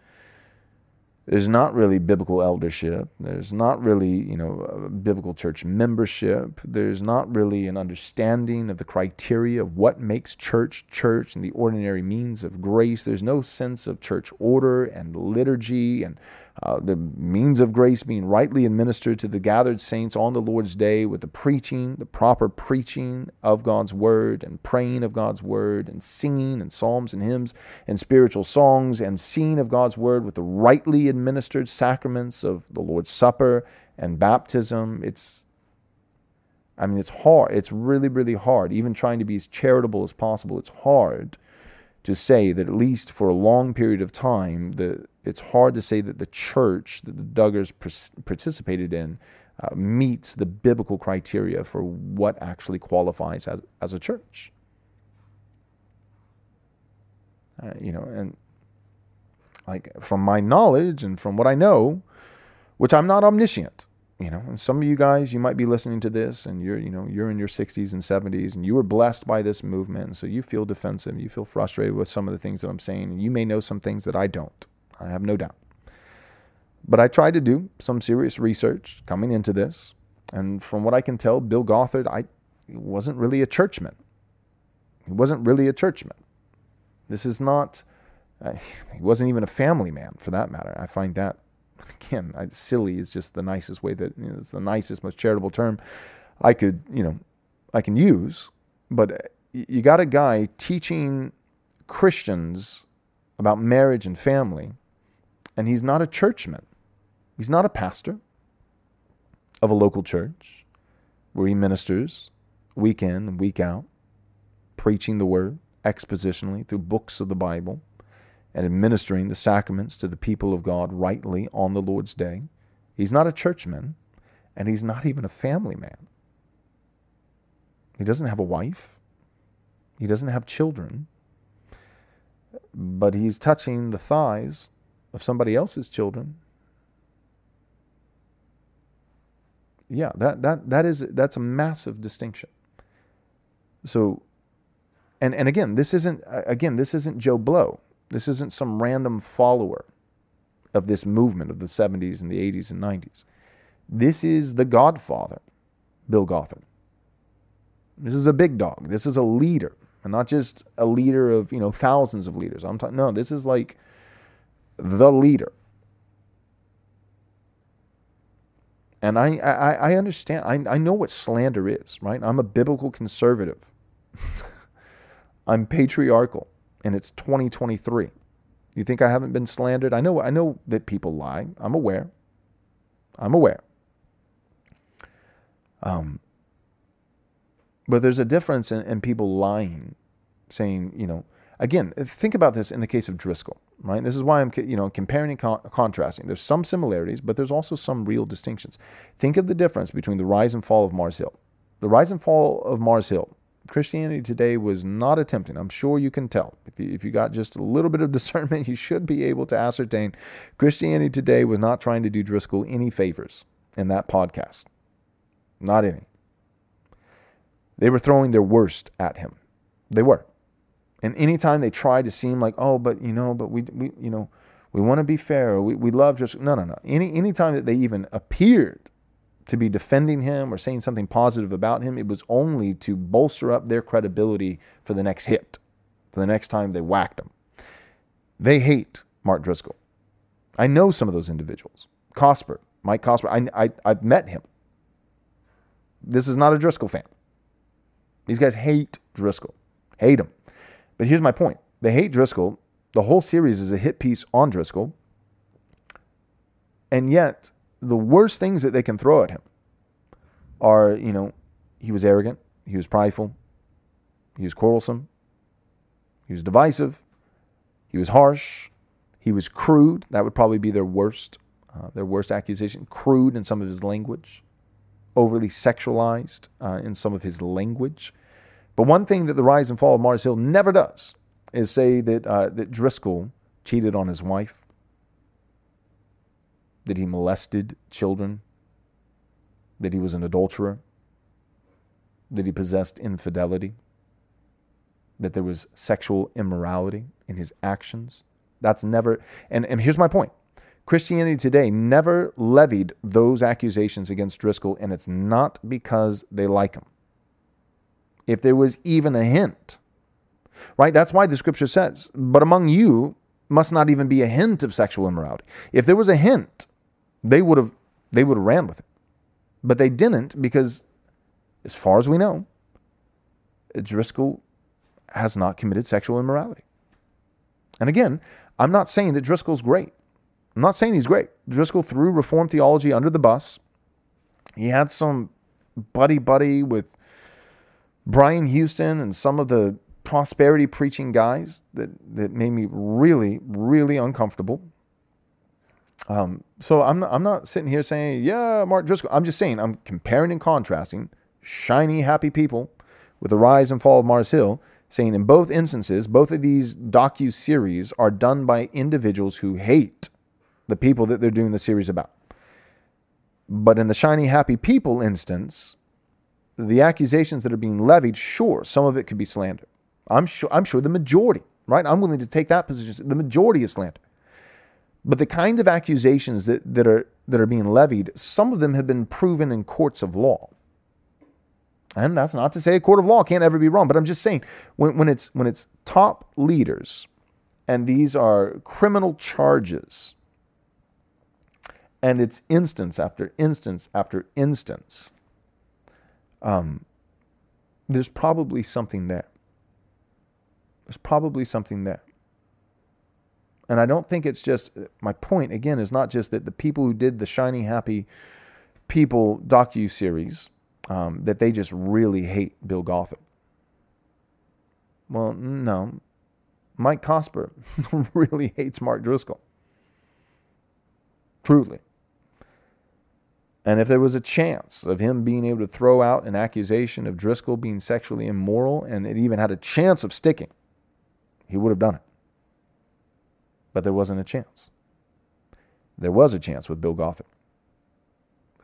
there's not really biblical eldership. There's not really, you know, biblical church membership. There's not really an understanding of the criteria of what makes church church and the ordinary means of grace. There's no sense of church order and liturgy and uh, the means of grace being rightly administered to the gathered saints on the Lord's day with the preaching, the proper preaching of God's word and praying of God's word and singing and psalms and hymns and spiritual songs and singing of God's word with the rightly administered sacraments of the Lord's Supper and baptism. It's I mean, it's hard. It's really, really hard. Even trying to be as charitable as possible, it's hard to say that at least for a long period of time, the, it's hard to say that the church that the Duggars participated in uh, meets the biblical criteria for what actually qualifies as, as a church. Uh, you know, and like from my knowledge and from what I know, which I'm not omniscient, you know and some of you guys you might be listening to this and you're you know you're in your 60s and 70s and you were blessed by this movement. And so you feel defensive you feel frustrated with some of the things that i'm saying and you may know some things that i don't. I have no doubt. But i tried to do some serious research coming into this. And from what i can tell bill gothard i wasn't really a churchman. He wasn't really a churchman. This is not uh, *laughs* he wasn't even a family man for that matter. I find that again, I, silly is just the nicest way that you know, it's the nicest, most charitable term I could, you know, I can use. But uh, you got a guy teaching Christians about marriage and family, and he's not a churchman. He's not a pastor of a local church where he ministers week in and week out, preaching the word expositionally through books of the Bible and administering the sacraments to the people of God rightly on the Lord's day. He's not a churchman, and he's not even a family man. He doesn't have a wife, he doesn't have children, but he's touching the thighs of somebody else's children. Yeah, that, that, that is, that's a massive distinction. So, and, and again, this isn't, again, this isn't Joe Blow. This isn't some random follower of this movement of the 70s and the 80s and 90s. This is the godfather, Bill Gothard. This is a big dog. This is a leader, and not just a leader of, you know, thousands of leaders. I'm talking no, this is like the leader. And I, I, I understand, I, I know what slander is, right? I'm a biblical conservative. *laughs* I'm patriarchal and it's 2023. You think I haven't been slandered? I know I know that people lie. I'm aware. I'm aware. Um, but there's a difference in, in people lying, saying, you know, again, think about this in the case of Driscoll, right? This is why I'm, you know, comparing and con- contrasting. There's some similarities, but there's also some real distinctions. Think of the difference between the rise and fall of Mars Hill. The rise and fall of Mars Hill Christianity Today was not attempting. I'm sure you can tell. If you, if you got just a little bit of *laughs* discernment, you should be able to ascertain Christianity Today was not trying to do Driscoll any favors in that podcast. Not any. They were throwing their worst at him. They were. And anytime they tried to seem like, oh, but you know, but we, we you know, we want to be fair. we, we love just no, no, no. Any anytime that they even appeared to be defending him or saying something positive about him. It was only to bolster up their credibility for the next hit, for the next time they whacked him. They hate Mark Driscoll. I know some of those individuals. Cosper, Mike Cosper, I, I, I've met him. This is not a Driscoll fan. These guys hate Driscoll, hate him. But here's my point they hate Driscoll. The whole series is a hit piece on Driscoll. And yet, the worst things that they can throw at him are, you know, he was arrogant, he was prideful, he was quarrelsome, he was divisive, he was harsh, he was crude. That would probably be their worst, uh, their worst accusation. Crude in some of his language, overly sexualized uh, in some of his language. But one thing that the rise and fall of Mars Hill never does is say that uh, that Driscoll cheated on his wife that he molested children, that he was an adulterer, that he possessed infidelity, that there was sexual immorality in his actions. That's never, and, and here's my point Christianity Today never levied those accusations against Driscoll, and it's not because they like him. If there was even a hint, right? That's why the scripture says, but among you must not even be a hint of sexual immorality. If there was a hint, they would have they would have ran with it. But they didn't because as far as we know, Driscoll has not committed sexual immorality. And again, I'm not saying that Driscoll's great. I'm not saying he's great. Driscoll threw Reformed theology under the bus. He had some buddy buddy with Brian Houston and some of the prosperity preaching guys that, that made me really, really uncomfortable. Um, so I'm not, I'm not sitting here saying, yeah, Mark Driscoll. I'm just saying, I'm comparing and contrasting shiny, happy people with the rise and fall of Mars Hill, saying in both instances, both of these docu series are done by individuals who hate the people that they're doing the series about. But in the shiny, happy people instance, the accusations that are being levied, sure, some of it could be slander. I'm sure, I'm sure the majority, right? I'm willing to take that position. The majority is slander. But the kind of accusations that, that are that are being levied, some of them have been proven in courts of law. And that's not to say a court of law can't ever be wrong, but I'm just saying when, when it's when it's top leaders and these are criminal charges and it's instance after instance after instance, um, there's probably something there. There's probably something there. And I don't think it's just my point again is not just that the people who did the shiny happy people docu series um, that they just really hate Bill Gothard. Well, no, Mike Cosper *laughs* really hates Mark Driscoll. Truly. And if there was a chance of him being able to throw out an accusation of Driscoll being sexually immoral and it even had a chance of sticking, he would have done it. But there wasn't a chance. There was a chance with Bill Gothard.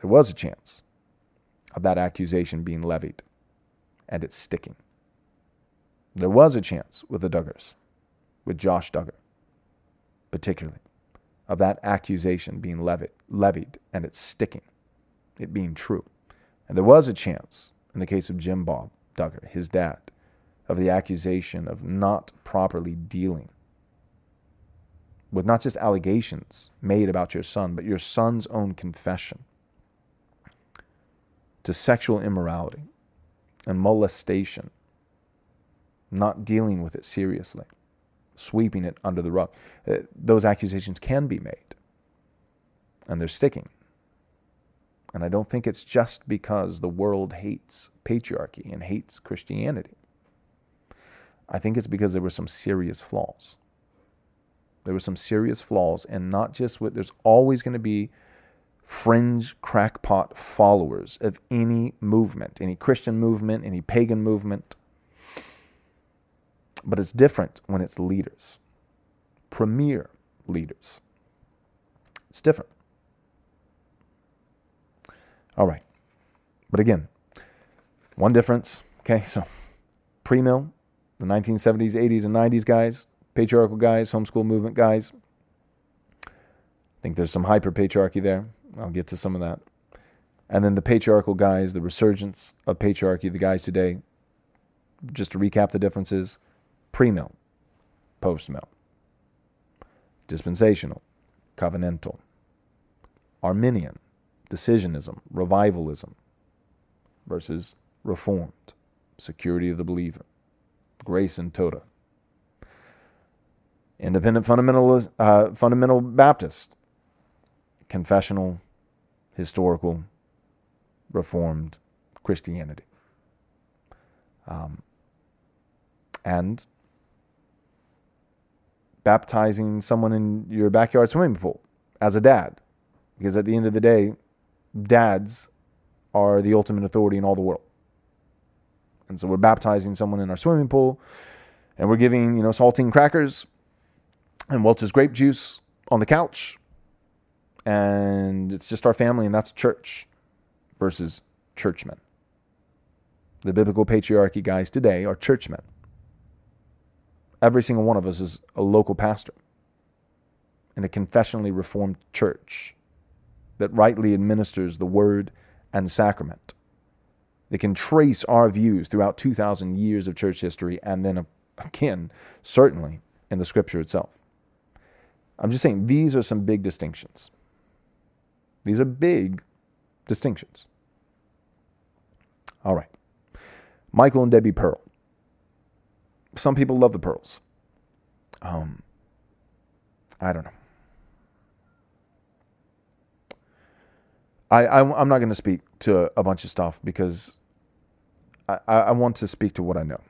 There was a chance of that accusation being levied and it's sticking. There was a chance with the Duggars, with Josh Duggar, particularly, of that accusation being levied, levied and it's sticking, it being true. And there was a chance in the case of Jim Bob Duggar, his dad, of the accusation of not properly dealing with not just allegations made about your son, but your son's own confession to sexual immorality and molestation, not dealing with it seriously, sweeping it under the rug. Uh, those accusations can be made, and they're sticking. And I don't think it's just because the world hates patriarchy and hates Christianity. I think it's because there were some serious flaws. There were some serious flaws, and not just with, there's always going to be fringe crackpot followers of any movement, any Christian movement, any pagan movement. But it's different when it's leaders, premier leaders. It's different. All right. But again, one difference. Okay, so pre mill, the 1970s, 80s, and 90s guys, patriarchal guys, homeschool movement guys. I think there's some hyper patriarchy there. I'll get to some of that. And then the patriarchal guys, the resurgence of patriarchy, the guys today. Just to recap the differences pre mill, post mill, dispensational, covenantal, Arminian, decisionism, revivalism versus reformed, security of the believer, grace and tota, independent fundamental, uh, fundamental Baptist, confessional, historical, reformed Christianity. Um, and baptizing someone in your backyard swimming pool as a dad. Because at the end of the day, dads are the ultimate authority in all the world. And so we're baptizing someone in our swimming pool and we're giving, you know, saltine crackers and Welch's grape juice on the couch and it's just our family, and that's church versus churchmen. The biblical patriarchy guys today are churchmen. Every single one of us is a local pastor. in a confessionally reformed church that rightly administers the word and sacrament. They can trace our views throughout 2,000 years of church history and then again, certainly in the scripture itself. I'm just saying these are some big distinctions. These are big distinctions. All right. Michael and Debbie Pearl. Some people love the pearls. Um, I don't know. I, I am not going to speak to a bunch of stuff because I, I want to speak to what I know.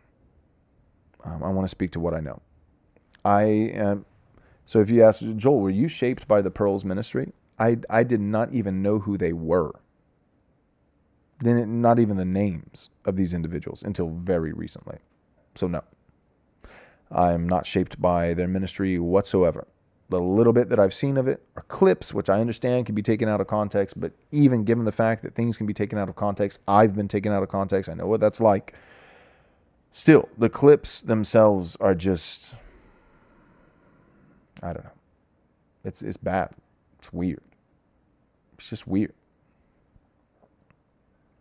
Um, I want to speak to what I know. I am. So if you ask Joel, were you shaped by the Pearls ministry? I I did not even know who they were. Didn't not even the names of these individuals until very recently. So no. I'm not shaped by their ministry whatsoever the little bit that I've seen of it are clips, which I understand can be taken out of context, but even given the fact that things can be taken out of context, I've been taken out of context. I know what that's like. Still, the clips themselves are just I don't know. It's it's bad. It's weird. It's just weird.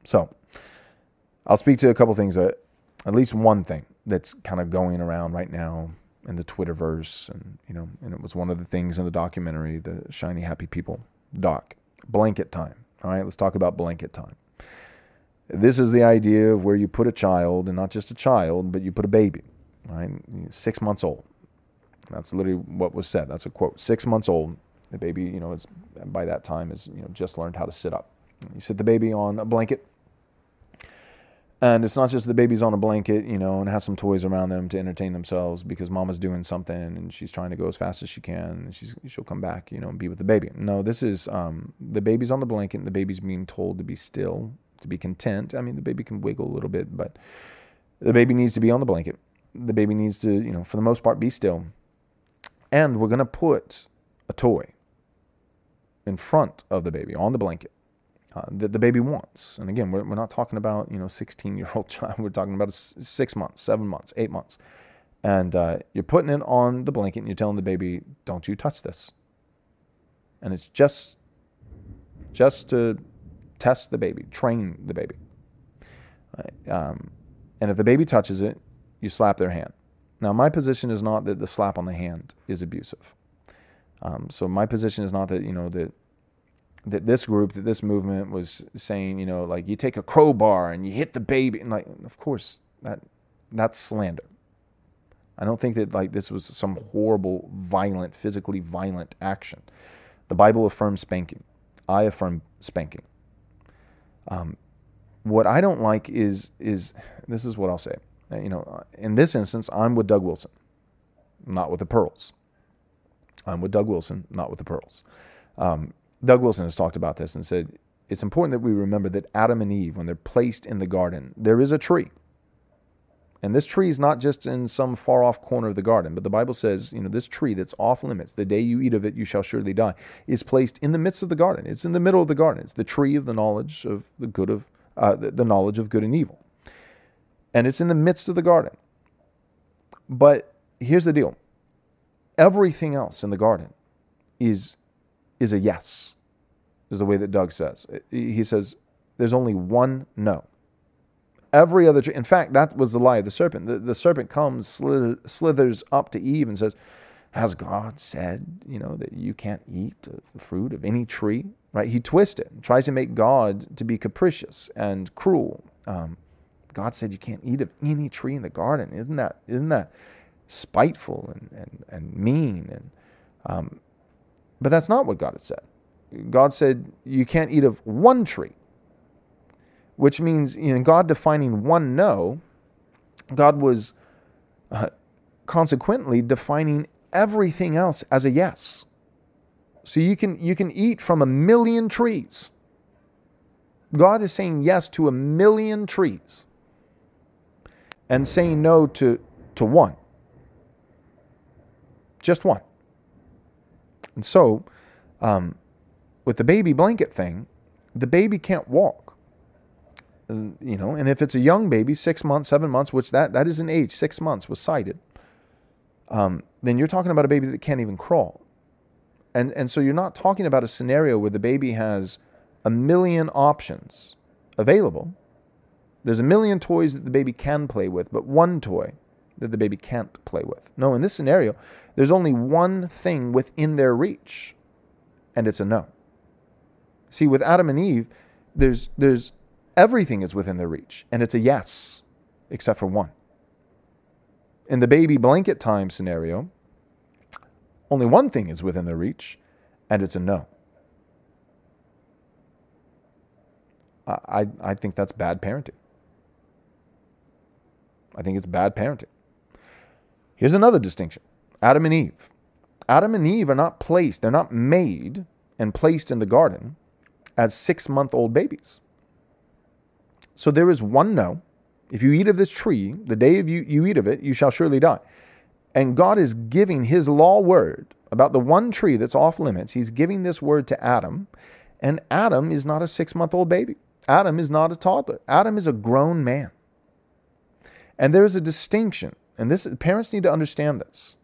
So, I'll speak to a couple things that at least one thing that's kind of going around right now in the Twitterverse, and you know, and it was one of the things in the documentary, the Shiny Happy People doc. Blanket time. All right, let's talk about blanket time. This is the idea of where you put a child, and not just a child, but you put a baby, right, six months old. That's literally what was said. That's a quote. Six months old, the baby, you know, is by that time is you know just learned how to sit up. You sit the baby on a blanket and it's not just the baby's on a blanket, you know, and has some toys around them to entertain themselves because mama's doing something and she's trying to go as fast as she can and she's she'll come back, you know, and be with the baby. No, this is um, the baby's on the blanket and the baby's being told to be still, to be content. I mean, the baby can wiggle a little bit, but the baby needs to be on the blanket. The baby needs to, you know, for the most part, be still. And we're gonna put a toy in front of the baby on the blanket uh, that the baby wants. And again, we're, we're not talking about you know 16 year old *laughs* child. We're talking about six months, seven months, eight months, and uh, you're putting it on the blanket and you're telling the baby, "Don't you touch this." And it's just just to test the baby, train the baby. Um, and if the baby touches it, you slap their hand. Now, my position is not that the slap on the hand is abusive. Um, so my position is not that you know that that this group, that this movement was saying, you know, like you take a crowbar and you hit the baby, and like, of course, that that's slander. I don't think that like this was some horrible, violent, physically violent action. The Bible affirms spanking. I affirm spanking. Um, what I don't like is is this is what I'll say. Uh, you know, in this instance, I'm with Doug Wilson, not with the pearls. I'm with Doug Wilson, not with the pearls. Um, Doug Wilson has talked about this and said it's important that we remember that Adam and Eve, when they're placed in the garden, there is a tree. And this tree is not just in some far off corner of the garden, but the Bible says, you know, this tree that's off limits, the day you eat of it, you shall surely die, is placed in the midst of the garden. It's in the middle of the garden. It's the tree of the knowledge of the good of uh, the knowledge of good and evil, and it's in the midst of the garden. But here's the deal: everything else in the garden is is a yes, is the way that Doug says. He says, there's only one no. Every other tree, in fact, that was the lie of the serpent. The, the serpent comes, slither, slithers up to Eve and says, Has God said, you know, that you can't eat the fruit of any tree? Right? He twists it, tries to make God to be capricious and cruel. Um, God said you can't eat of any tree in the garden. Isn't that isn't that spiteful and, and, and mean? And um, but that's not what God had said. God said you can't eat of one tree, which means, you know, God defining one no, God was uh, consequently defining everything else as a yes. So you can you can eat from a million trees. God is saying yes to a million trees and saying no to, to one. Just one. And so, um, with the baby blanket thing, the baby can't walk. you know, and if it's a young baby, six months, seven months, which that that is an age, six months was cited. Um, then you're talking about a baby that can't even crawl. And, and so you're not talking about a scenario where the baby has a million options available. There's a million toys that the baby can play with, but one toy that the baby can't play with. No, in this scenario, there's only one thing within their reach, and it's a no. See, with Adam and Eve, there's there's everything is within their reach, and it's a yes, except for one. In the baby blanket time scenario, only one thing is within their reach, and it's a no. I, I think that's bad parenting. I think it's bad parenting. Here's another distinction Adam and Eve. Adam and Eve are not placed, they're not made and placed in the garden as six month old babies. So there is one no. If you eat of this tree, the day of you, you eat of it, you shall surely die. And God is giving his law word about the one tree that's off limits. He's giving this word to Adam. And Adam is not a six month old baby. Adam is not a toddler. Adam is a grown man. And there is a distinction, and this parents need to understand this.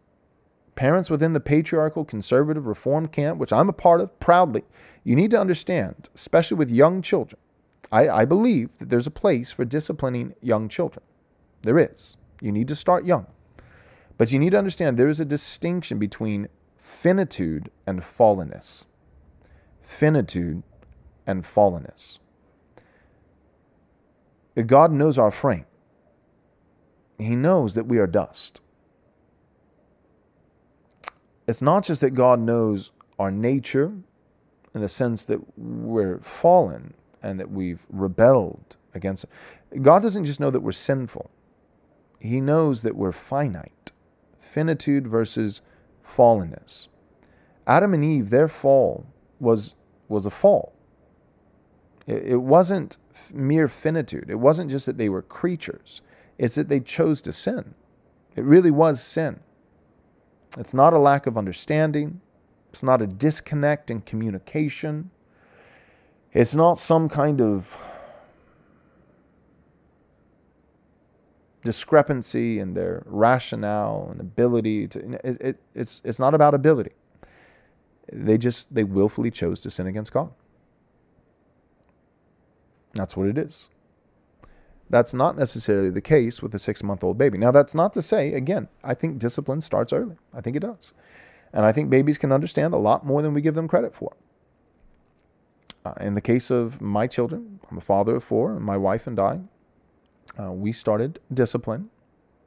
Parents within the patriarchal, conservative, reform camp, which I'm a part of proudly, you need to understand, especially with young children. I, I believe that there's a place for disciplining young children. There is. You need to start young. But you need to understand there is a distinction between finitude and fallenness. Finitude and fallenness. God knows our frame. He knows that we are dust. It's not just that God knows our nature in the sense that we're fallen and that we've rebelled against. God doesn't just know that we're sinful, He knows that we're finite. Finitude versus fallenness. Adam and Eve, their fall was, was a fall. It, it wasn't mere finitude. It wasn't just that they were creatures, it's that they chose to sin. It really was sin. It's not a lack of understanding, it's not a disconnect in communication, it's not some kind of discrepancy in their rationale and ability to it, it, it's it's not about ability they just they willfully chose to sin against god that's what it is. That's not necessarily the case with a six month old baby. Now, that's not to say, again, I think discipline starts early. I think it does. And I think babies can understand a lot more than we give them credit for. Uh, in the case of my children, I'm a father of four, and my wife and I, uh, we started discipline,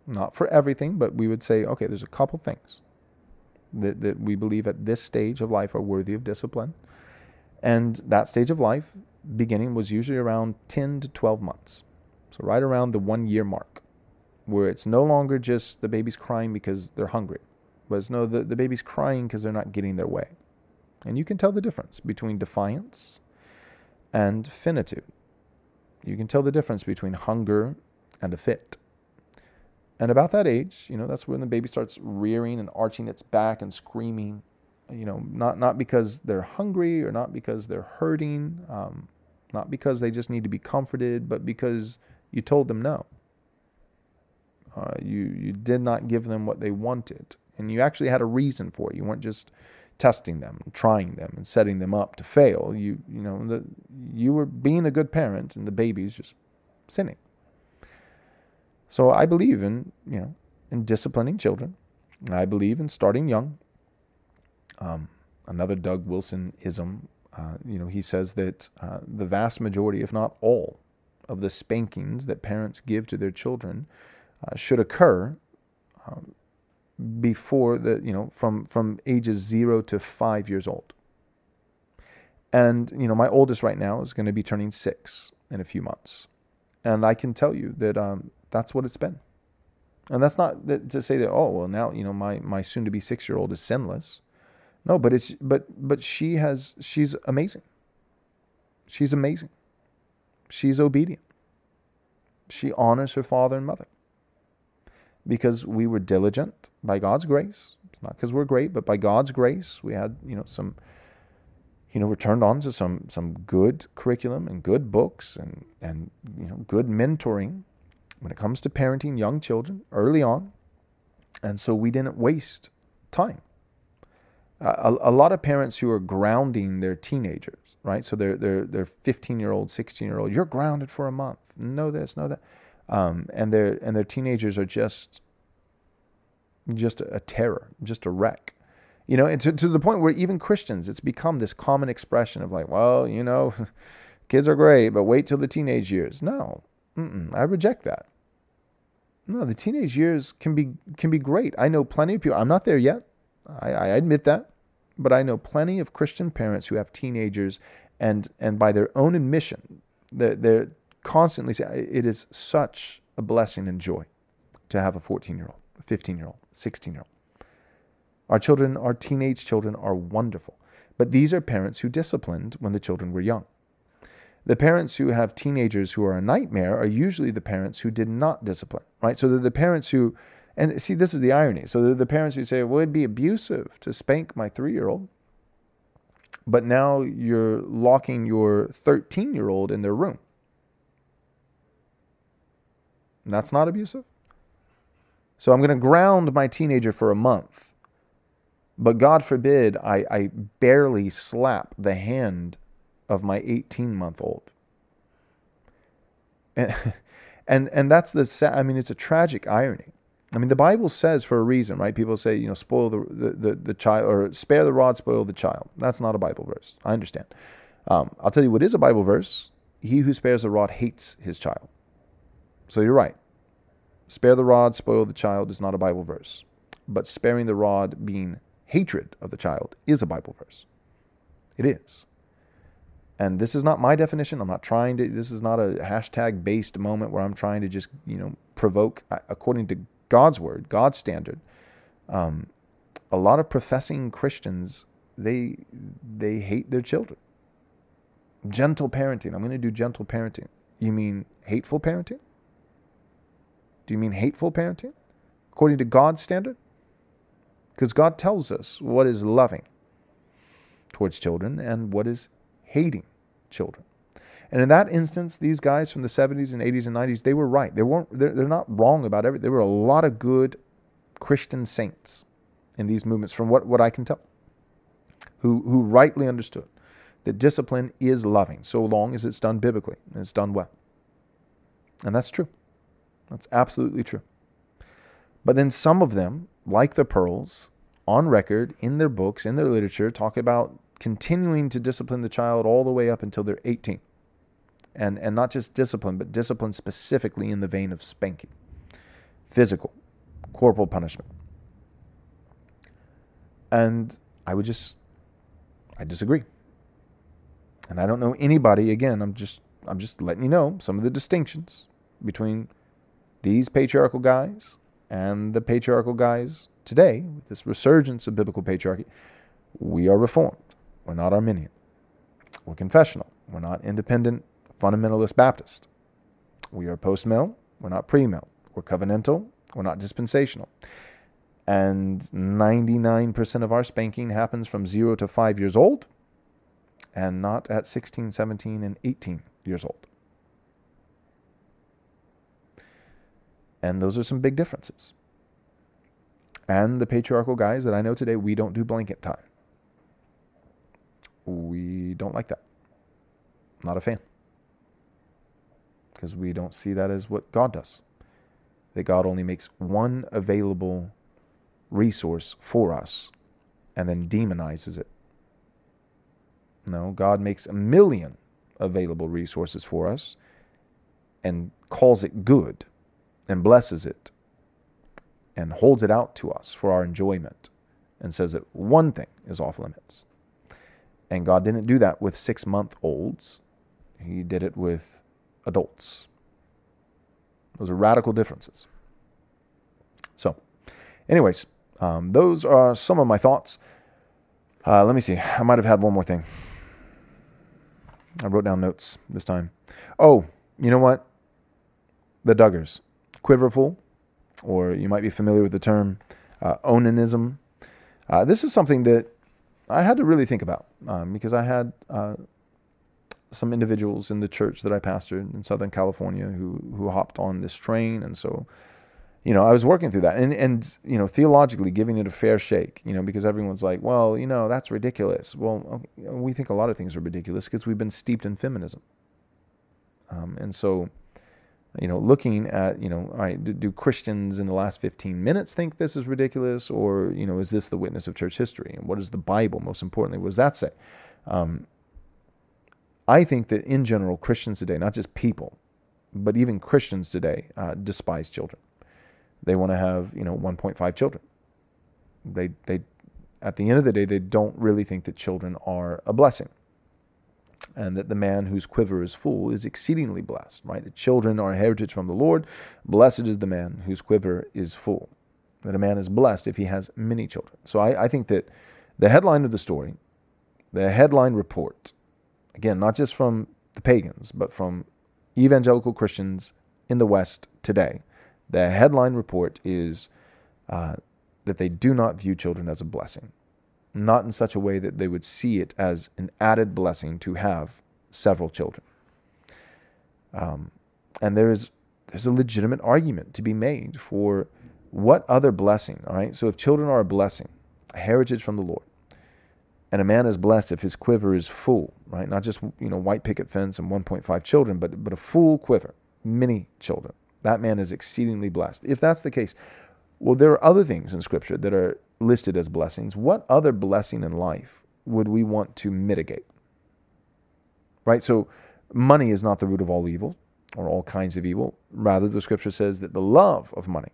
not for everything, but we would say, okay, there's a couple things that, that we believe at this stage of life are worthy of discipline. And that stage of life beginning was usually around 10 to 12 months. So, right around the one year mark, where it's no longer just the baby's crying because they're hungry, but it's no, the, the baby's crying because they're not getting their way. And you can tell the difference between defiance and finitude. You can tell the difference between hunger and a fit. And about that age, you know, that's when the baby starts rearing and arching its back and screaming you know, not not because they're hungry or not because they're hurting, um, not because they just need to be comforted, but because you told them no. Uh, you you did not give them what they wanted, and you actually had a reason for it. You weren't just testing them, trying them, and setting them up to fail. You you know the, you were being a good parent, and the baby's just sinning. So I believe in you know in disciplining children. I believe in starting young. Um, another Doug Wilson ism, uh, you know, he says that uh, the vast majority, if not all, of the spankings that parents give to their children uh, should occur um, before the, you know, from from ages zero to five years old. And you know, my oldest right now is going to be turning six in a few months, and I can tell you that um, that's what it's been. And that's not to say that oh well now you know my my soon to be six year old is sinless. No, but it's but but she has she's amazing. She's amazing. She's obedient. She honors her father and mother. Because we were diligent by God's grace. It's not because we're great, but by God's grace, we had, you know, some you know, we're turned on to some some good curriculum and good books and and you know, good mentoring when it comes to parenting young children early on. And so we didn't waste time. a, a lot of parents who are grounding their teenagers, right? So they're they're they're 15 year old, 16 year old. You're grounded for a month. Know this, know that, um, and their and their teenagers are just just a terror, just a wreck. You know, and to, to the point where even Christians, it's become this common expression of like, well, you know, *laughs* kids are great, but wait till the teenage years. No, I reject that. No, the teenage years can be can be great. I know plenty of people. I'm not there yet. I, I admit that, but I know plenty of Christian parents who have teenagers, and and by their own admission, they're, they're constantly saying it is such a blessing and joy to have a 14 year old, a 15 year old, 16 year old. Our children, our teenage children, are wonderful, but these are parents who disciplined when the children were young. The parents who have teenagers who are a nightmare are usually the parents who did not discipline, right? So they're the parents who and see, this is the irony. So the parents who say, well, it'd be abusive to spank my three year old. But now you're locking your 13 year old in their room. And that's not abusive. So I'm going to ground my teenager for a month. But God forbid I, I barely slap the hand of my 18 month old. And, *laughs* and, and that's the, I mean, it's a tragic irony I mean, the Bible says for a reason, right? People say, you know, spoil the, the, the, the child or spare the rod, spoil the child. That's not a Bible verse. I understand. Um, I'll tell you what is a Bible verse. He who spares the rod hates his child. So you're right. Spare the rod, spoil the child is not a Bible verse. But sparing the rod being hatred of the child is a Bible verse. It is. And this is not my definition. I'm not trying to, this is not a hashtag based moment where I'm trying to just, you know, provoke. According to God's word, God's standard. Um, a lot of professing Christians they they hate their children. Gentle parenting. I'm going to do gentle parenting. You mean hateful parenting? Do you mean hateful parenting? According to God's standard? Because God tells us what is loving towards children and what is hating children. And in that instance, these guys from the 70s and 80s and 90s, they were right. They weren't they're, they're not wrong about everything. There were a lot of good Christian saints in these movements from what, what I can tell who who rightly understood that discipline is loving so long as it's done biblically and it's done well. And that's true. That's absolutely true. But then some of them, like the Pearls, on record in their books, in their literature, talk about continuing to discipline the child all the way up until they're 18 and, and not just discipline, but discipline specifically in the vein of spanking, physical, corporal punishment. And I would just, I disagree. And I don't know anybody, again, I'm just, I'm just letting you know some of the distinctions between these patriarchal guys and the patriarchal guys today, with this resurgence of biblical patriarchy. We are reformed. We're not Arminian. We're confessional. We're not independent fundamentalist Baptist. We are post mill, we're not pre mill. We're covenantal, we're not dispensational. And 99% of our spanking happens from zero to five years old and not at 16, 17, and 18 years old. And those are some big differences. And the patriarchal guys that I know today, we don't do blanket time. We don't like that. Not a fan because we don't see that as what God does. That God only makes one available resource for us and then demonizes it. No, God makes a million available resources for us and calls it good and blesses it and holds it out to us for our enjoyment and says that one thing is off limits. And God didn't do that with six month olds, He did it with adults. Those are radical differences. So, anyways, um, those are some of my thoughts. Uh, let me see. I might have had one more thing. I wrote down notes this time. Oh, you know what? The Duggars, quiverful, or you might be familiar with the term uh, onanism. Uh, this is something that I had to really think about um, because I had uh, some individuals in the church that I pastored in Southern California who who hopped on this train, and so you know, I was working through that and, and, you know, theologically giving it a fair shake, you know, because everyone's like, well, you know, that's ridiculous. Well, we think a lot of things are ridiculous because we've been steeped in feminism. Um, and so, you know, looking at, you know, all right, do, do, Christians in the last 15 minutes think this is ridiculous? Or, you know, is this the witness of church history? And what does the Bible, most importantly, what does that say? Um, I think that in general, Christians today, not just people, but even Christians today, uh, despise children. They want to have, you know, 1.5 children. They, they, at the end of the day, they don't really think that children are a blessing. And that the man whose quiver is full is exceedingly blessed, right? The children are a heritage from the Lord. Blessed is the man whose quiver is full. That a man is blessed if he has many children. So I, I think that the headline of the story, the headline report, again, not just from the pagans, but from evangelical Christians in the West today, the headline report is uh, that they do not view children as a blessing, not in such a way that they would see it as an added blessing to have several children. Um, and there's there's a legitimate argument to be made for what other blessing. All right, so if children are a blessing, a heritage from the Lord, and a man is blessed if his quiver is full, right? Not just you know white picket fence and 1.5 children, but but a full quiver, many children that man is exceedingly blessed. If that's the case, well, there are other things in Scripture that are listed as blessings. What other blessing in life would we want to mitigate? Right? So, money is not the root of all evil or all kinds of evil. Rather, the Scripture says that the love of money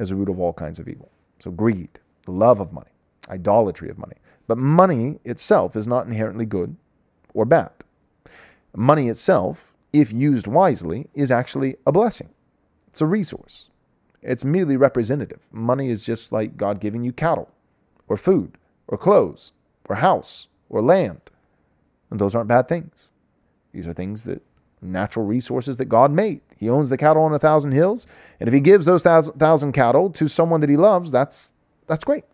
is the root of all kinds of evil. So, greed, the love of money, idolatry of money. But money itself is not inherently good or bad. Money itself, if used wisely, is actually a blessing. It's a resource. It's merely representative. Money is just like God giving you cattle, or food, or clothes, or house, or land. And those aren't bad things. These are things that natural resources that God made. He owns the cattle on a thousand hills, and if He gives those thousand, thousand cattle to someone that He loves, that's that's great.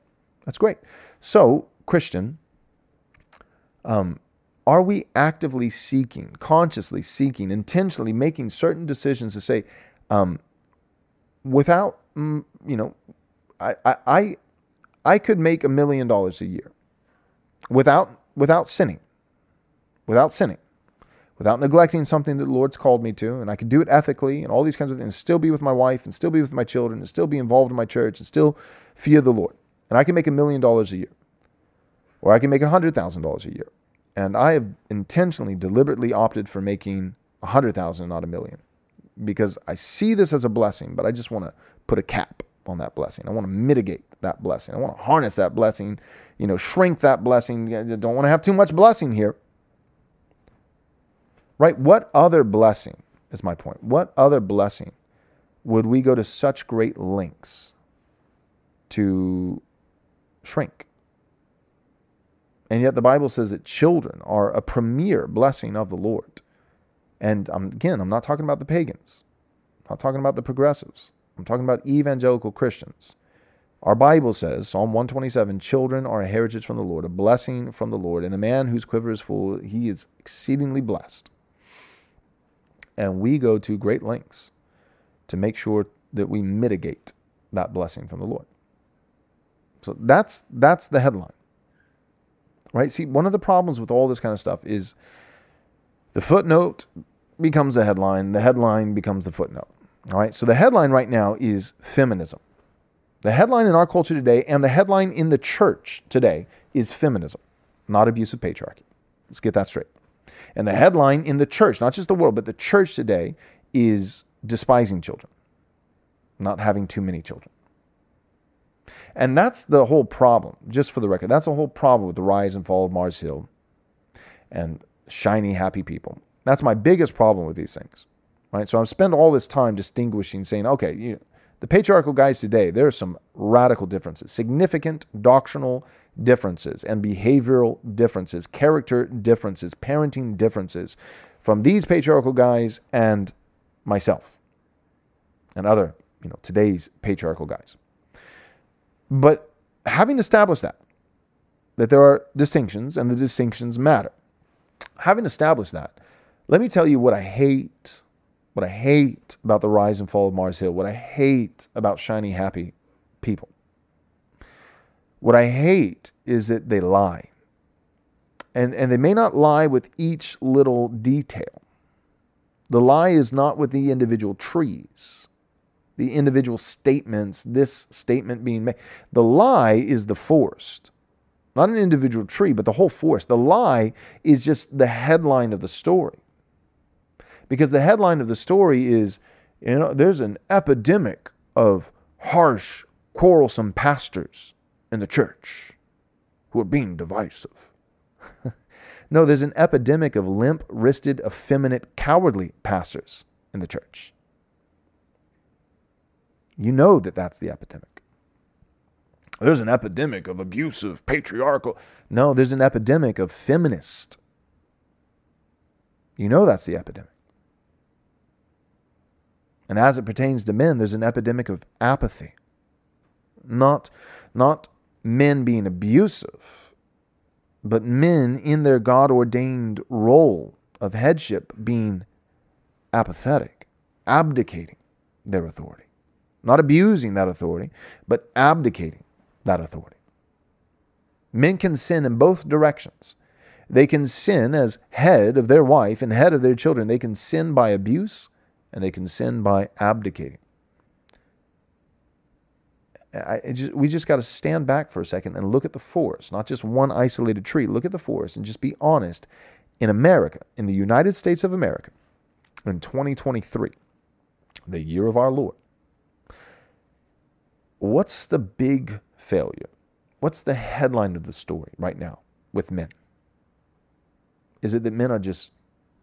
That's great. So, Christian, um, are we actively seeking, consciously seeking, intentionally making certain decisions to say, um, without, mm, you know, I, I, I could make a million dollars a year without, without sinning, without sinning, without neglecting something that the Lord's called me to, and I could do it ethically and all these kinds of things, and still be with my wife and still be with my children and still be involved in my church and still fear the Lord. And I can make a million dollars a year, or I can make a hundred thousand dollars a year. And I have intentionally, deliberately opted for making a hundred thousand, not a million because I see this as a blessing, but I just want to put a cap on that blessing. I want to mitigate that blessing. I want to harness that blessing, you know, shrink that blessing. I don't want to have too much blessing here. Right? What other blessing is my point? What other blessing would we go to such great lengths to shrink? And yet the Bible says that children are a premier blessing of the Lord. And um, again, I'm not talking about the pagans. I'm not talking about the progressives. I'm talking about evangelical Christians. Our Bible says, Psalm 127, children are a heritage from the Lord, a blessing from the Lord, and a man whose quiver is full, he is exceedingly blessed. And we go to great lengths to make sure that we mitigate that blessing from the Lord. So that's that's the headline. Right? See, one of the problems with all this kind of stuff is the footnote becomes the headline, the headline becomes the footnote. All right, so the headline right now is feminism. The headline in our culture today and the headline in the church today is feminism, not abusive patriarchy. Let's get that straight. And the headline in the church, not just the world, but the church today is despising children, not having too many children. And that's the whole problem, just for the record. That's the whole problem with the rise and fall of Mars Hill and shiny, happy people. That's my biggest problem with these things, right? So I've spent all this time distinguishing, saying, okay, you the patriarchal guys today, there are some radical differences, significant doctrinal differences and behavioral differences, character differences, parenting differences from these patriarchal guys and myself and other, you know, today's patriarchal guys. But having established that, that there are distinctions and the distinctions matter, having established that, let me tell you what I hate what I hate about the rise and fall of Mars Hill, what I hate about shiny, happy people. What I hate is that they lie. And, and they may not lie with each little detail. The lie is not with the individual trees, the individual statements, this statement being made. The lie is the forest, not an individual tree, but the whole forest. The lie is just the headline of the story. Because the headline of the story is, you know, there's an epidemic of harsh, quarrelsome pastors in the church who are being divisive. *laughs* no, there's an epidemic of limp wristed, effeminate, cowardly pastors in the church. You know that that's the epidemic. There's an epidemic of abusive, patriarchal. No, there's an epidemic of feminist. You know that's the epidemic. And as it pertains to men, there's an epidemic of apathy. Not, not men being abusive, but men in their God ordained role of headship being apathetic, abdicating their authority. Not abusing that authority, but abdicating that authority. Men can sin in both directions. They can sin as head of their wife and head of their children. They can sin by abuse and they can sin by abdicating. Just, we just got to stand back for a second and look at the forest, not just one isolated tree. Look at the forest and just be honest. In America, in the United States of America, in 2023, the year of our Lord, what's the big failure? What's the headline of the story right now with men? Is it that men are just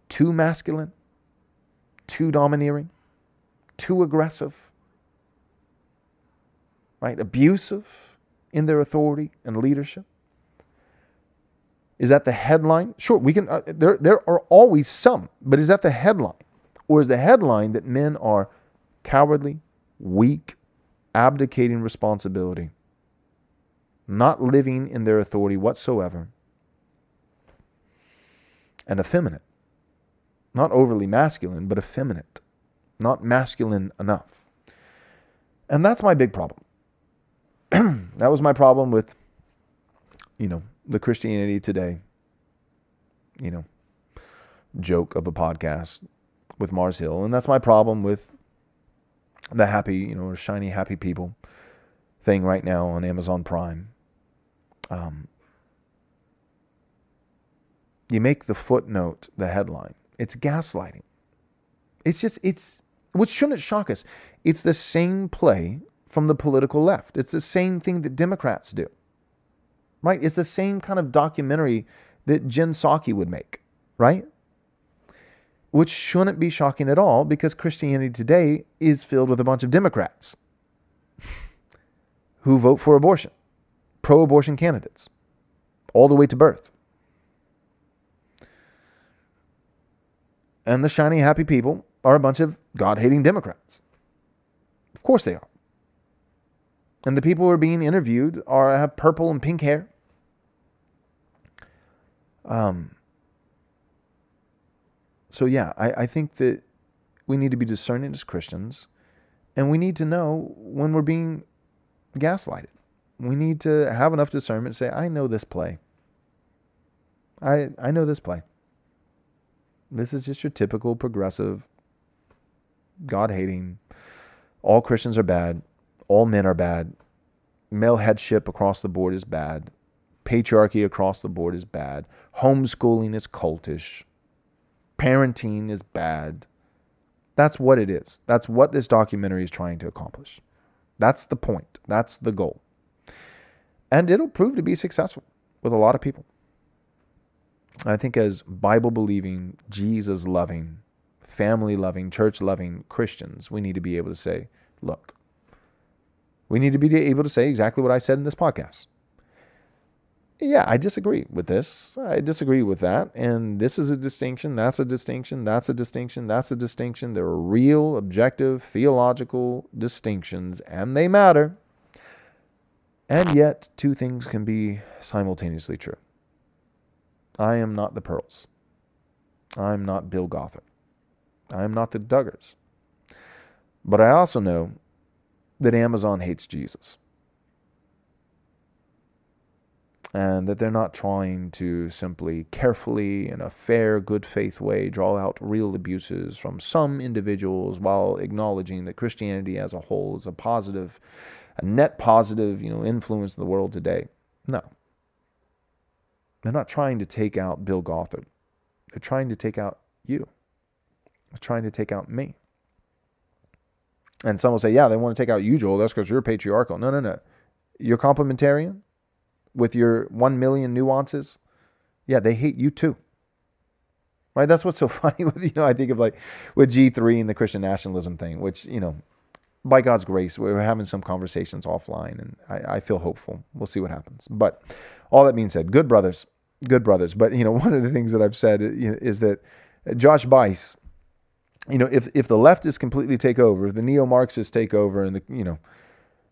too masculine? too domineering, too aggressive, right? Abusive in their authority and leadership? Is that the headline? Sure, we can. Uh, there, there are always some, but is that the headline, or is the headline that men are cowardly, weak, abdicating responsibility, not living in their authority whatsoever, and effeminate? Not overly masculine, but effeminate. Not masculine enough. And that's my big problem. *clears throat* that was my problem with, you know, the Christianity Today, you know, joke of a podcast with Mars Hill. And that's my problem with the happy, you know, shiny happy people thing right now on Amazon Prime. Um, you make the footnote the headline. It's gaslighting. It's just, it's, which shouldn't shock us. It's the same play from the political left. It's the same thing that Democrats do, right? It's the same kind of documentary that Jen Psaki would make, right? Which shouldn't be shocking at all because Christianity today is filled with a bunch of Democrats who vote for abortion, pro abortion candidates, all the way to birth. and the shiny, happy people are a bunch of God hating Democrats. Of course they are. And the people who are being interviewed are have purple and pink hair. Um, so yeah, I, I think that we need to be discerning as Christians, and we need to know when we're being gaslighted. We need to have enough discernment to say, I know this play. I I know this play. This is just your typical progressive, God hating, all Christians are bad, all men are bad, male headship across the board is bad, patriarchy across the board is bad, homeschooling is cultish, parenting is bad. That's what it is. That's what this documentary is trying to accomplish. That's the point. That's the goal. And it'll prove to be successful with a lot of people. I think as Bible believing, Jesus loving, family loving, church loving Christians, we need to be able to say, look, we need to be able to say exactly what I said in this podcast. Yeah, I disagree with this. I disagree with that. And this is a distinction. That's a distinction. That's a distinction. That's a distinction. There are real, objective, theological distinctions, and they matter. And yet, two things can be simultaneously true. I am not the Pearls. I'm not Bill Gothard. I am not the Duggars. But I also know that Amazon hates Jesus. And that they're not trying to simply carefully, in a fair, good faith way, draw out real abuses from some individuals while acknowledging that Christianity as a whole is a positive, a net positive, you know, influence in the world today. No. They're not trying to take out Bill Gothard. They're trying to take out you. They're trying to take out me. And some will say, yeah, they want to take out you, Joel. That's because you're patriarchal. No, no, no. You're complementarian with your 1 million nuances. Yeah, they hate you too. Right? That's what's so *laughs* funny with, you know, I think of like with G3 and the Christian nationalism thing, which, you know, by God's grace, we're having some conversations offline and I, I feel hopeful. We'll see what happens. But all that being said, good brothers, good brothers. But, you know, *laughs* one of the things that I've said is that Josh Buice, you know, if if the leftists completely take over, if the neo-Marxists take over, and the you know,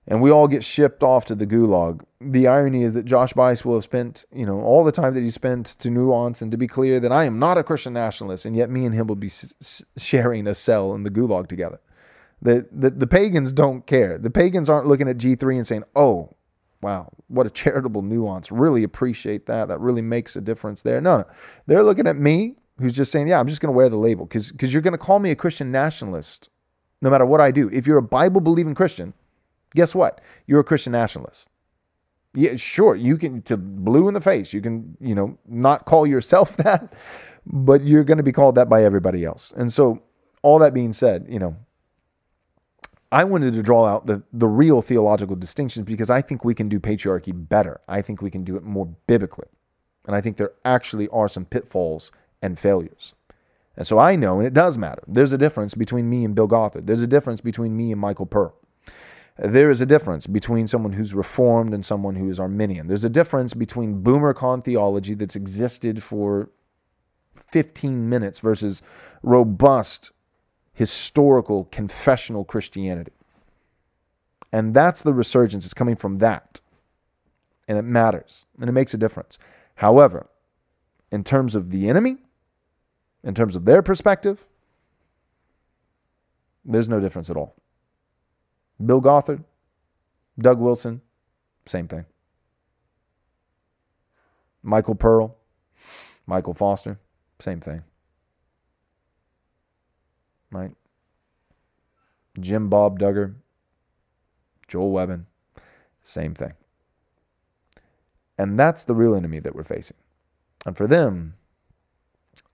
and we all get shipped off to the gulag, the irony is that Josh Buice will have spent you know all the time that he spent to nuance and to be clear that I am not a Christian nationalist, and yet me and him will be s- sharing a cell in the gulag together. The, the the pagans don't care. The pagans aren't looking at G three and saying, "Oh, wow, what a charitable nuance. Really appreciate that. That really makes a difference there." No, no, they're looking at me who's just saying, yeah, I'm just going to wear the label because you're going to call me a Christian nationalist no matter what I do. If you're a Bible believing Christian, guess what? You're a Christian nationalist. Yeah, sure, you can to blue in the face. You can, you know, not call yourself *laughs* that, but you're going to be called that by everybody else. And so, all that being said, you know, I wanted to draw out the the real theological distinctions because I think we can do patriarchy better. I think we can do it more biblically. And I think there actually are some pitfalls and failures. And so I know, and it does matter, there's a difference between me and Bill Gothard. There's a difference between me and Michael Pearl. There is a difference between someone who's reformed and someone who is Arminian. There's a difference between boomer con theology that's existed for 15 minutes versus robust, historical, confessional Christianity. And that's the resurgence. It's coming from that. And it matters. And it makes a difference. However, in terms of the enemy, in terms of their perspective, there's no difference at all. Bill Gothard, Doug Wilson, same thing. Michael Pearl, Michael Foster, same thing. Right? Jim Bob Duggar, Joel Webbon, same thing. And that's the real enemy that we're facing. And for them,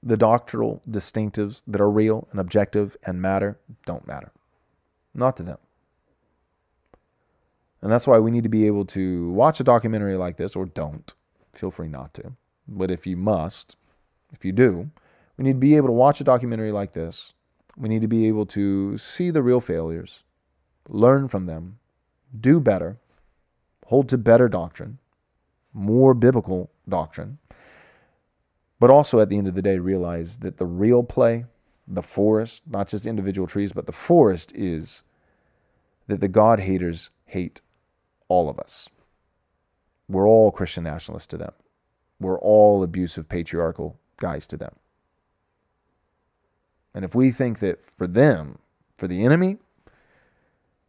the doctrinal distinctives that are real and objective and matter don't matter. Not to them. And that's why we need to be able to watch a documentary like this, or don't. Feel free not to. But if you must, if you do, we need to be able to watch a documentary like this. We need to be able to see the real failures, learn from them, do better, hold to better doctrine, more biblical doctrine, but also at the end of the day, realize that the real play, the forest, not just individual trees, but the forest is that the God haters hate all of us. We're all Christian nationalists to them. We're all abusive patriarchal guys to them. And if we think that for them, for the enemy,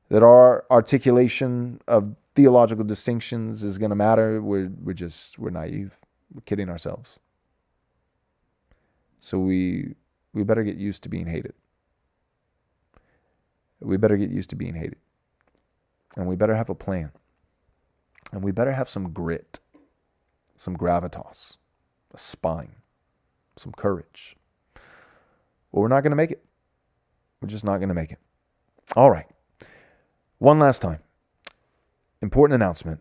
that our articulation of theological distinctions is going to matter, we're, we're just, we're naive. We're kidding ourselves. So we we better get used to being hated. We better get used to being hated. And we better have a plan. And we better have some grit, some gravitas, a spine, some courage. Or we're not going to make it. We're just not going to make it. All right. One last time. Important announcement.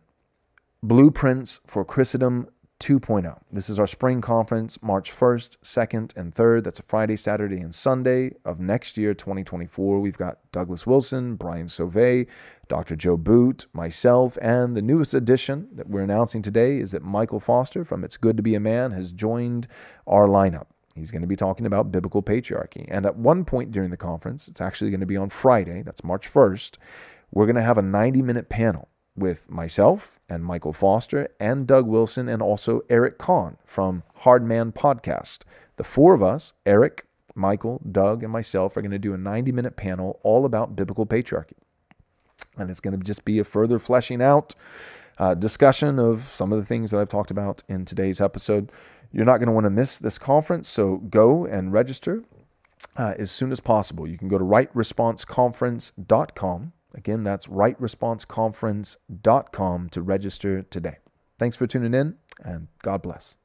Blueprints for Christendom 2.0. This is our spring conference, March 1st, 2nd, and 3rd. That's a Friday, Saturday, and Sunday of next year, 2024. We've got Douglas Wilson, Brian Sauvé, Dr. Joe Boot, myself, and the newest addition that we're announcing today is that Michael Foster from It's Good to Be a Man has joined our lineup. He's going to be talking about biblical patriarchy. And at one point during the conference, it's actually going to be on Friday, that's March 1st, we're going to have a 90 minute panel with myself and Michael Foster and Doug Wilson and also Eric Conn from Hardman Podcast. The four of us, Eric, Michael, Doug, and myself are going to do a 90 minute panel all about biblical patriarchy. And it's going to just be a further fleshing out uh, discussion of some of the things that I've talked about in today's episode. You're not going to want to miss this conference, so go and register uh, as soon as possible. You can go to rightresponseconference.com. Again, that's rightresponseconference.com to register today. Thanks for tuning in, and God bless.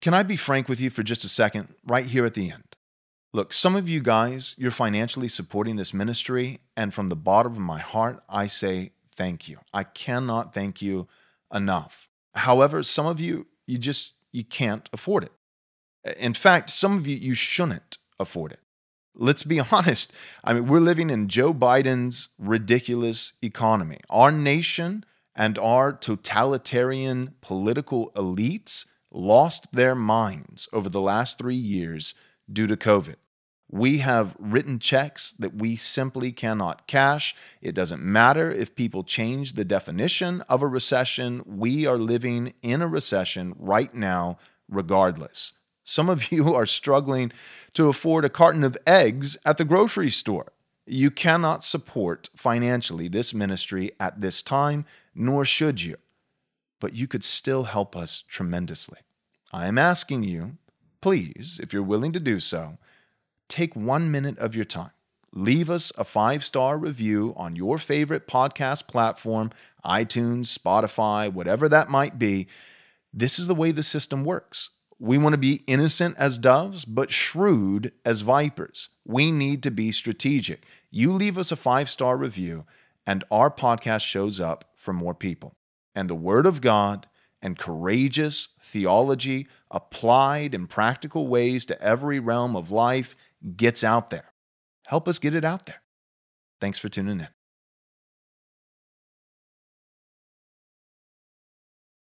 Can I be frank with you for just a second, right here at the end? Look, some of you guys, you're financially supporting this ministry, and from the bottom of my heart, I say thank you. I cannot thank you enough. However, some of you, you just you can't afford it. In fact, some of you you shouldn't afford it. Let's be *laughs* honest. I mean, we're living in Joe Biden's ridiculous economy. Our nation and our totalitarian political elites lost their minds over the last three years due to COVID. We have written checks that we simply cannot cash. It doesn't matter if people change the definition of a recession. We are living in a recession right now, regardless. Some of you *laughs* are struggling to afford a carton of eggs at the grocery store. You cannot support financially this ministry at this time, nor should you. But you could still help us tremendously. I am asking you, please, if you're willing to do so, take one minute of your time. Leave us a five star review on your favorite podcast platform, iTunes, Spotify, whatever that might be. This is the way the system works. We want to be innocent as doves, but shrewd as vipers. We need to be strategic. You leave us a five star review, and our podcast shows up for more people. And the Word of God and courageous theology applied in practical ways to every realm of life gets out there. Help us get it out there. Thanks for tuning in.